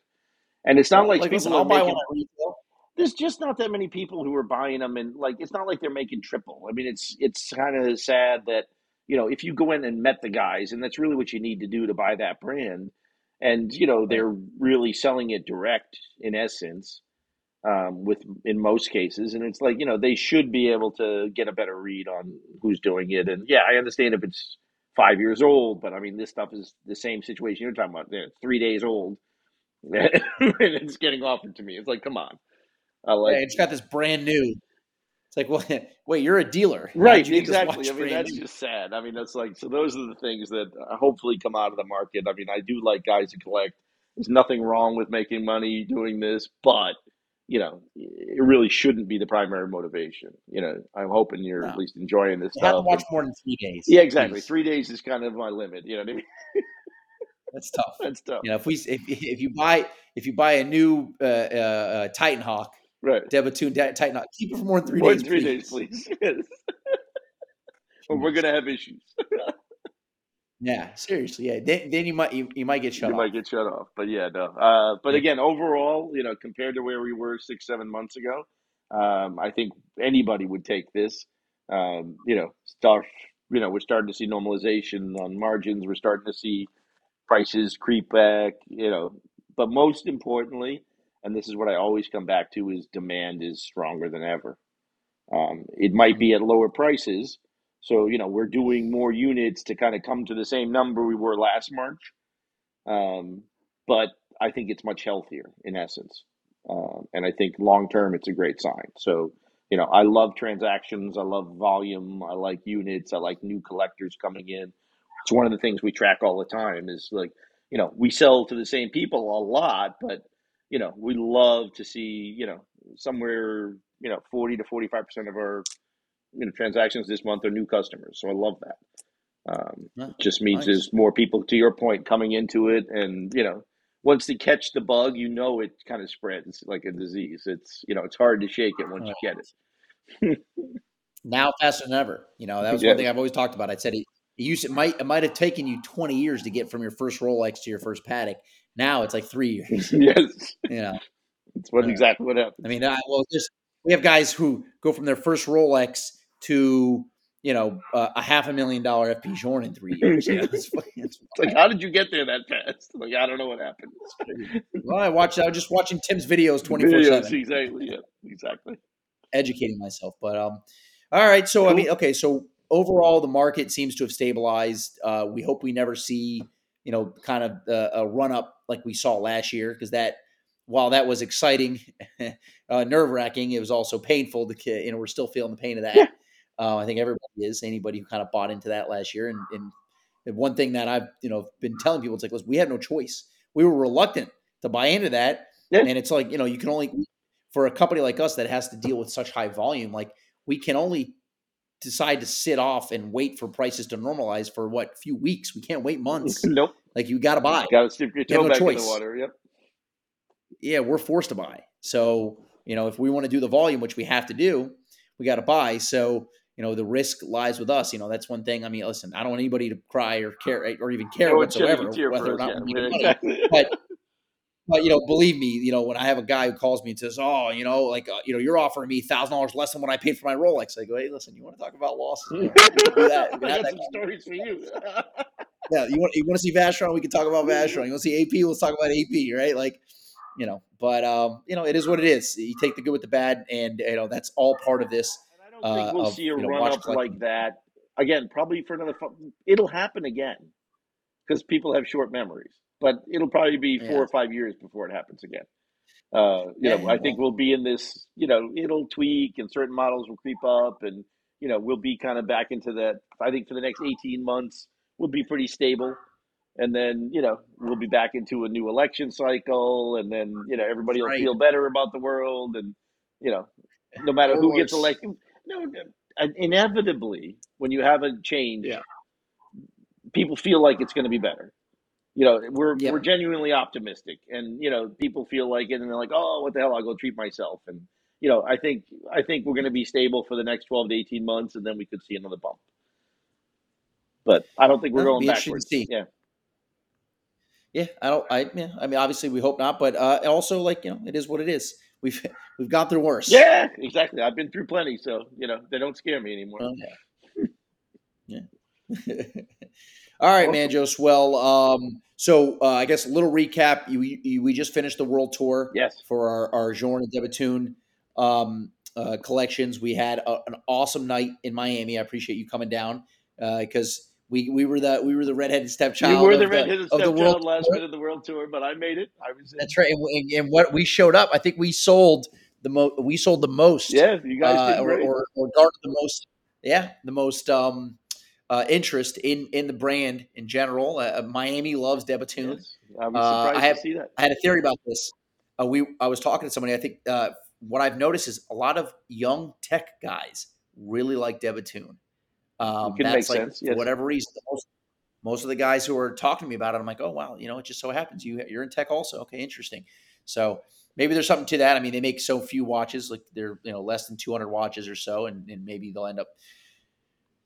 and it's not like, like people are making, There's just not that many people who are buying them, and like it's not like they're making triple. I mean, it's it's kind of sad that you know if you go in and met the guys, and that's really what you need to do to buy that brand, and you know they're really selling it direct in essence. Um, with in most cases, and it's like you know they should be able to get a better read on who's doing it. And yeah, I understand if it's five years old, but I mean this stuff is the same situation you're talking about. It's three days old and it's getting offered to me. It's like, come on. I like. Yeah, it's got this brand new. It's like, well, wait, you're a dealer, right? Exactly. I mean, that's new? just sad. I mean, that's like so. Those are the things that uh, hopefully come out of the market. I mean, I do like guys who collect. There's nothing wrong with making money doing this, but you know, it really shouldn't be the primary motivation. You know, I'm hoping you're no. at least enjoying this. You stuff. have to watch more than three days. Yeah, exactly. Please. Three days is kind of my limit. You know what I mean? That's tough. That's tough. You know, if we if, if you buy if you buy a new uh, uh, uh Titan Hawk, right? De Bethune Titan Hawk, keep it for more than three more days. Than three please. days, please. Yes. or we're gonna have issues. yeah, seriously. Yeah, then, then you might you, you might get shut. Off. You off. might get shut off. But yeah, no. Uh, but again, overall, you know, compared to where we were six seven months ago, um, I think anybody would take this. Um, you know, stuff. You know, we're starting to see normalization on margins. We're starting to see prices creep back, you know. But most importantly, and this is what I always come back to, is demand is stronger than ever. Um, it might be at lower prices, so you know we're doing more units to kind of come to the same number we were last March. Um, but I think it's much healthier in essence, um, and I think long term it's a great sign. So you know I love transactions, I love volume, I like units, I like new collectors coming in it's one of the things we track all the time is like you know we sell to the same people a lot but you know we love to see you know somewhere you know 40 to 45 percent of our you know transactions this month are new customers. So i love that. Um, yeah, just means nice. there's more people to your point coming into it and you know once they catch the bug you know it kind of spreads like a disease. It's you know it's hard to shake it once you get it. Now faster than ever. You know that was yeah. one thing i've always talked about. I said it used it might it might have taken you 20 years to get from your first Rolex to your first Patek. Now it's like three years. yes. You know. That's what uh, exactly what happened. I mean, I, well, just we have guys who go from their first Rolex to you know, uh, a half a million dollar FP Journe in three years. You know, it's, it's like, how did you get there that fast? Like, I don't know what happened. well, I watched. I was just watching Tim's videos twenty four seven. Exactly. Yeah. Exactly. Educating myself, but um, all right. So cool. I mean, okay. So overall, the market seems to have stabilized. Uh, we hope we never see, you know, kind of a run up like we saw last year because that while that was exciting, uh, nerve wracking, it was also painful. To you know, we're still feeling the pain of that. Yeah. Uh, I think everybody is. Anybody who kind of bought into that last year, and, and one thing that I've you know been telling people, it's like, listen, we had no choice. We were reluctant to buy into that, yeah. and it's like you know, you can only for a company like us that has to deal with such high volume, like we can only decide to sit off and wait for prices to normalize for what few weeks. We can't wait months. nope. Like you got to buy. Got to stick your toe no back choice. in the water. Yep. Yeah, we're forced to buy. So you know, if we want to do the volume, which we have to do, we got to buy. So you know, the risk lies with us. You know, that's one thing. I mean, listen, I don't want anybody to cry or care or even care no, whatsoever whether or not yeah, we need money. But but you know, believe me, you know, when I have a guy who calls me and says, "Oh, you know, like uh, you know, you're offering me thousand dollars less than what I paid for my Rolex," I go, "Hey, listen, you want to talk about losses? You know, do that. I got some stories for you." yeah, you want you want to see Vacheron? We can talk about Vacheron. You want to see AP? Let's talk about AP, right? Like, you know, but um, you know, it is what it is. You take the good with the bad, and you know, that's all part of this. I don't think uh, we'll of, see a you know, run up like that again. Probably for another. It'll happen again because people have short memories but it'll probably be four yeah. or five years before it happens again. Uh, you yeah, know, I think we'll be in this. You know, it'll tweak, and certain models will creep up, and you know, we'll be kind of back into that. I think for the next eighteen months, we'll be pretty stable, and then you know, we'll be back into a new election cycle, and then you know, everybody will right. feel better about the world, and you know, no matter who gets elected, no, inevitably, when you have a change, yeah. people feel like it's going to be better you know we're yep. we're genuinely optimistic. And you know people feel like it and they're like oh what the hell i'll go treat myself. And you know i think i think we're going to be stable for the next 12 to 18 months and then we could see another bump. But i don't think we're That'll going backwards. yeah. Yeah i don't i yeah i mean obviously we hope not but uh also like you know it is what it is. We've we've gone through worse. Yeah exactly. I've been through plenty so you know they don't scare me anymore. Oh, yeah. Yeah All right, Manjos. Well, um, so uh, I guess a little recap. You, you, we just finished the world tour. Yes. For our our Journe and De Bethune um, uh, collections, we had a, an awesome night in Miami. I appreciate you coming down because. Uh, we, we were the we were the redheaded stepchild. You were the redheaded the, stepchild last minute of the world tour, but I made it. I was. In. That's right. And, and, what we showed up, I think we sold the most. We sold the most. Yeah, you guys did uh, great. Or, or, or garnered the most. Yeah, the most um, uh, interest in in the brand in general. Uh, uh Miami loves De Yes, I was uh, I have, to see that. I had a theory about this. Uh, we I was talking to somebody. I think uh, what I've noticed is a lot of young tech guys really like De Bethune. Um, that's like sense, yes. for whatever reason. Most, most of the guys who are talking to me about it, I'm like, oh wow, you know, it just so happens you you're in tech also. Okay, interesting. So maybe there's something to that. I mean, they make so few watches, like they're you know less than 200 watches or so, and, and maybe they'll end up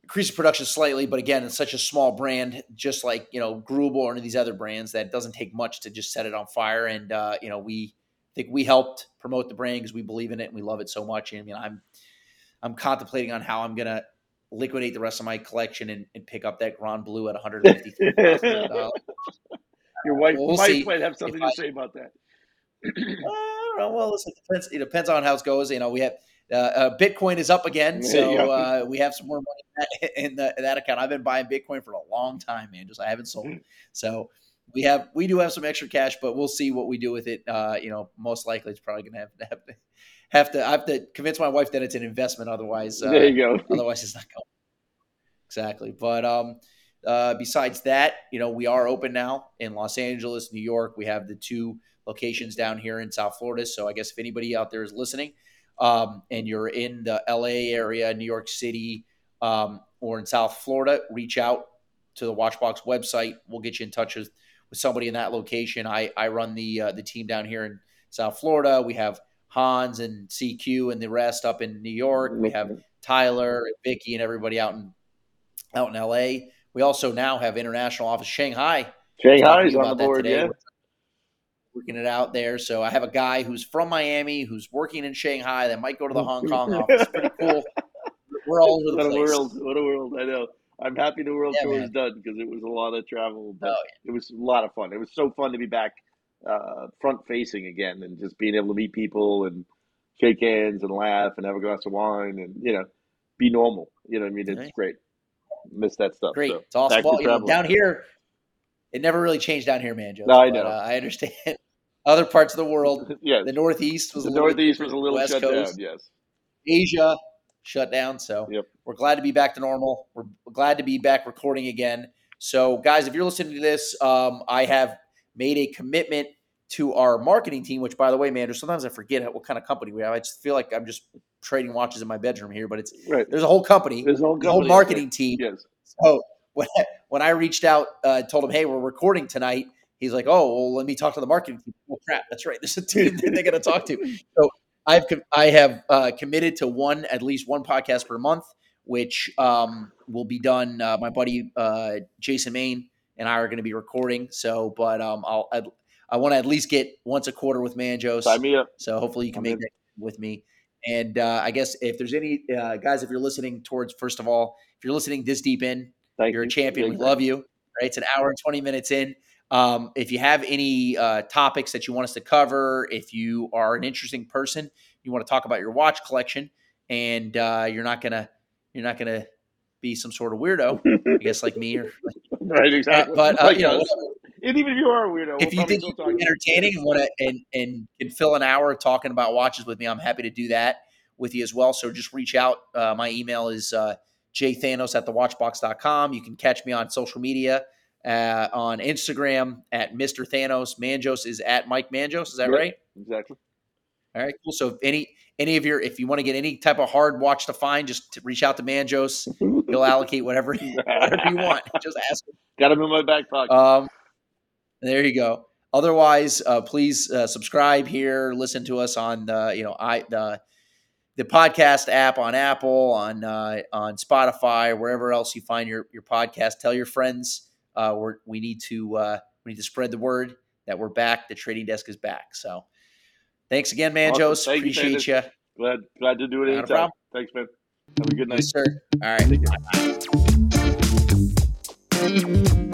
increase production slightly, but again, it's such a small brand, just like you know Greubel or any of these other brands, that doesn't take much to just set it on fire. And uh, you know, we think we helped promote the brand because we believe in it and we love it so much. And I mean, I'm I'm contemplating on how I'm gonna liquidate the rest of my collection and, and pick up that Grand Blue at 150. Your wife, we'll wife might have something to I, say about that. I. Well, listen, it depends, it depends on how it goes. You know, we have uh, uh, Bitcoin is up again, so uh, we have some more money in that, in, the, in that, account. I've been buying Bitcoin for a long time, man. Just I haven't sold, mm. so we have we do have some extra cash, but we'll see what we do with it. Uh, you know, most likely it's probably going to have to have to I have to convince my wife that it's an investment. Otherwise, uh, there you go. otherwise, it's not going. Exactly, but um, uh, besides that, you know, we are open now in Los Angeles, New York. We have the two locations down here in South Florida. So I guess if anybody out there is listening um, and you're in the LA area, New York City, um, or in South Florida, reach out to the Watchbox website. We'll get you in touch with, with somebody in that location. I, I run the uh, the team down here in South Florida. We have Hans and CQ and the rest up in New York. We have Tyler and Vicky and everybody out in out in LA. We also now have international office Shanghai. Shanghai is on the board, yeah working it out there. So I have a guy who's from Miami who's working in Shanghai that might go to the Hong Kong office. Pretty cool. we're all over the what place. a world! What a world! I know. I'm happy the world Yeah, tour man. is done because it was a lot of travel, but Oh, it was a lot of fun. It was so fun to be back uh, front facing again and just being able to meet people and shake hands and laugh and have a glass of wine and you know be normal. You know what I mean? It's Right. great. Miss that stuff. Great. So, it's awesome. Well, you know, down here, it never really changed down here, man, Joe. No, I but, know. uh, I understand. Other parts of the world, yeah, the Northeast was the a little Northeast was a little West shut Coast, down. Yes. Asia shut down. So Yep. we're glad to be back to normal. We're glad to be back recording again. So, guys, if you're listening to this, um, I have made a commitment to our marketing team. Which, by the way, man, sometimes I forget what kind of company we have. I just feel like I'm just trading watches in my bedroom here, but it's Right. there's a whole company, There's a whole, the whole marketing team. Yes. So when when I reached out, uh, told him, "Hey, we're recording tonight," he's like, "Oh, well, let me talk to the marketing team." Oh crap, that's right. There's a team that they're going to talk to. So I've I have uh, committed to one at least one podcast per month, which um, will be done. Uh, my buddy uh, Jason Main and I are going to be recording. So, but um, I'll I'd, I want to at least get once a quarter with Manjos. Sign me up. So hopefully you can I'm make in. that with me. And uh, I guess if there's any uh, guys, if you're listening towards, first of all, if you're listening this deep in, Thank you're a champion. We love you. Right? It's an hour and 20 minutes in. Um, if you have any uh, topics that you want us to cover, if you are an interesting person, you want to talk about your watch collection, and uh, you're not gonna you're not gonna be some sort of weirdo, I guess like me or right. Exactly. but uh, Like you know, and even if you are a weirdo, if we'll you think still you talk can be to you. entertaining and want to and, and can fill an hour talking about watches with me, I'm happy to do that with you as well. So just reach out. Uh, my email is uh, jthanos at thewatchbox.com. You can catch me on social media uh, on Instagram at Mr. Thanos. Manjos is at Mike Manjos. Is that Yep. right? Exactly. All right, cool. So if any any of your if you want to get any type of hard watch to find, just to reach out to Manjos. He'll allocate whatever whatever you want. Just ask him. Got him in my back pocket. Um, there you go. Otherwise, uh, please uh, subscribe here. Listen to us on the you know I the the podcast app on Apple on uh, on Spotify wherever else you find your your podcast. Tell your friends uh, we're, we need to uh, we need to spread the word that we're back. The trading desk is back. So thanks again, man, awesome. Appreciate you. Glad glad to do it Not anytime. Thanks, man. Have a good night, yes, sir. All right.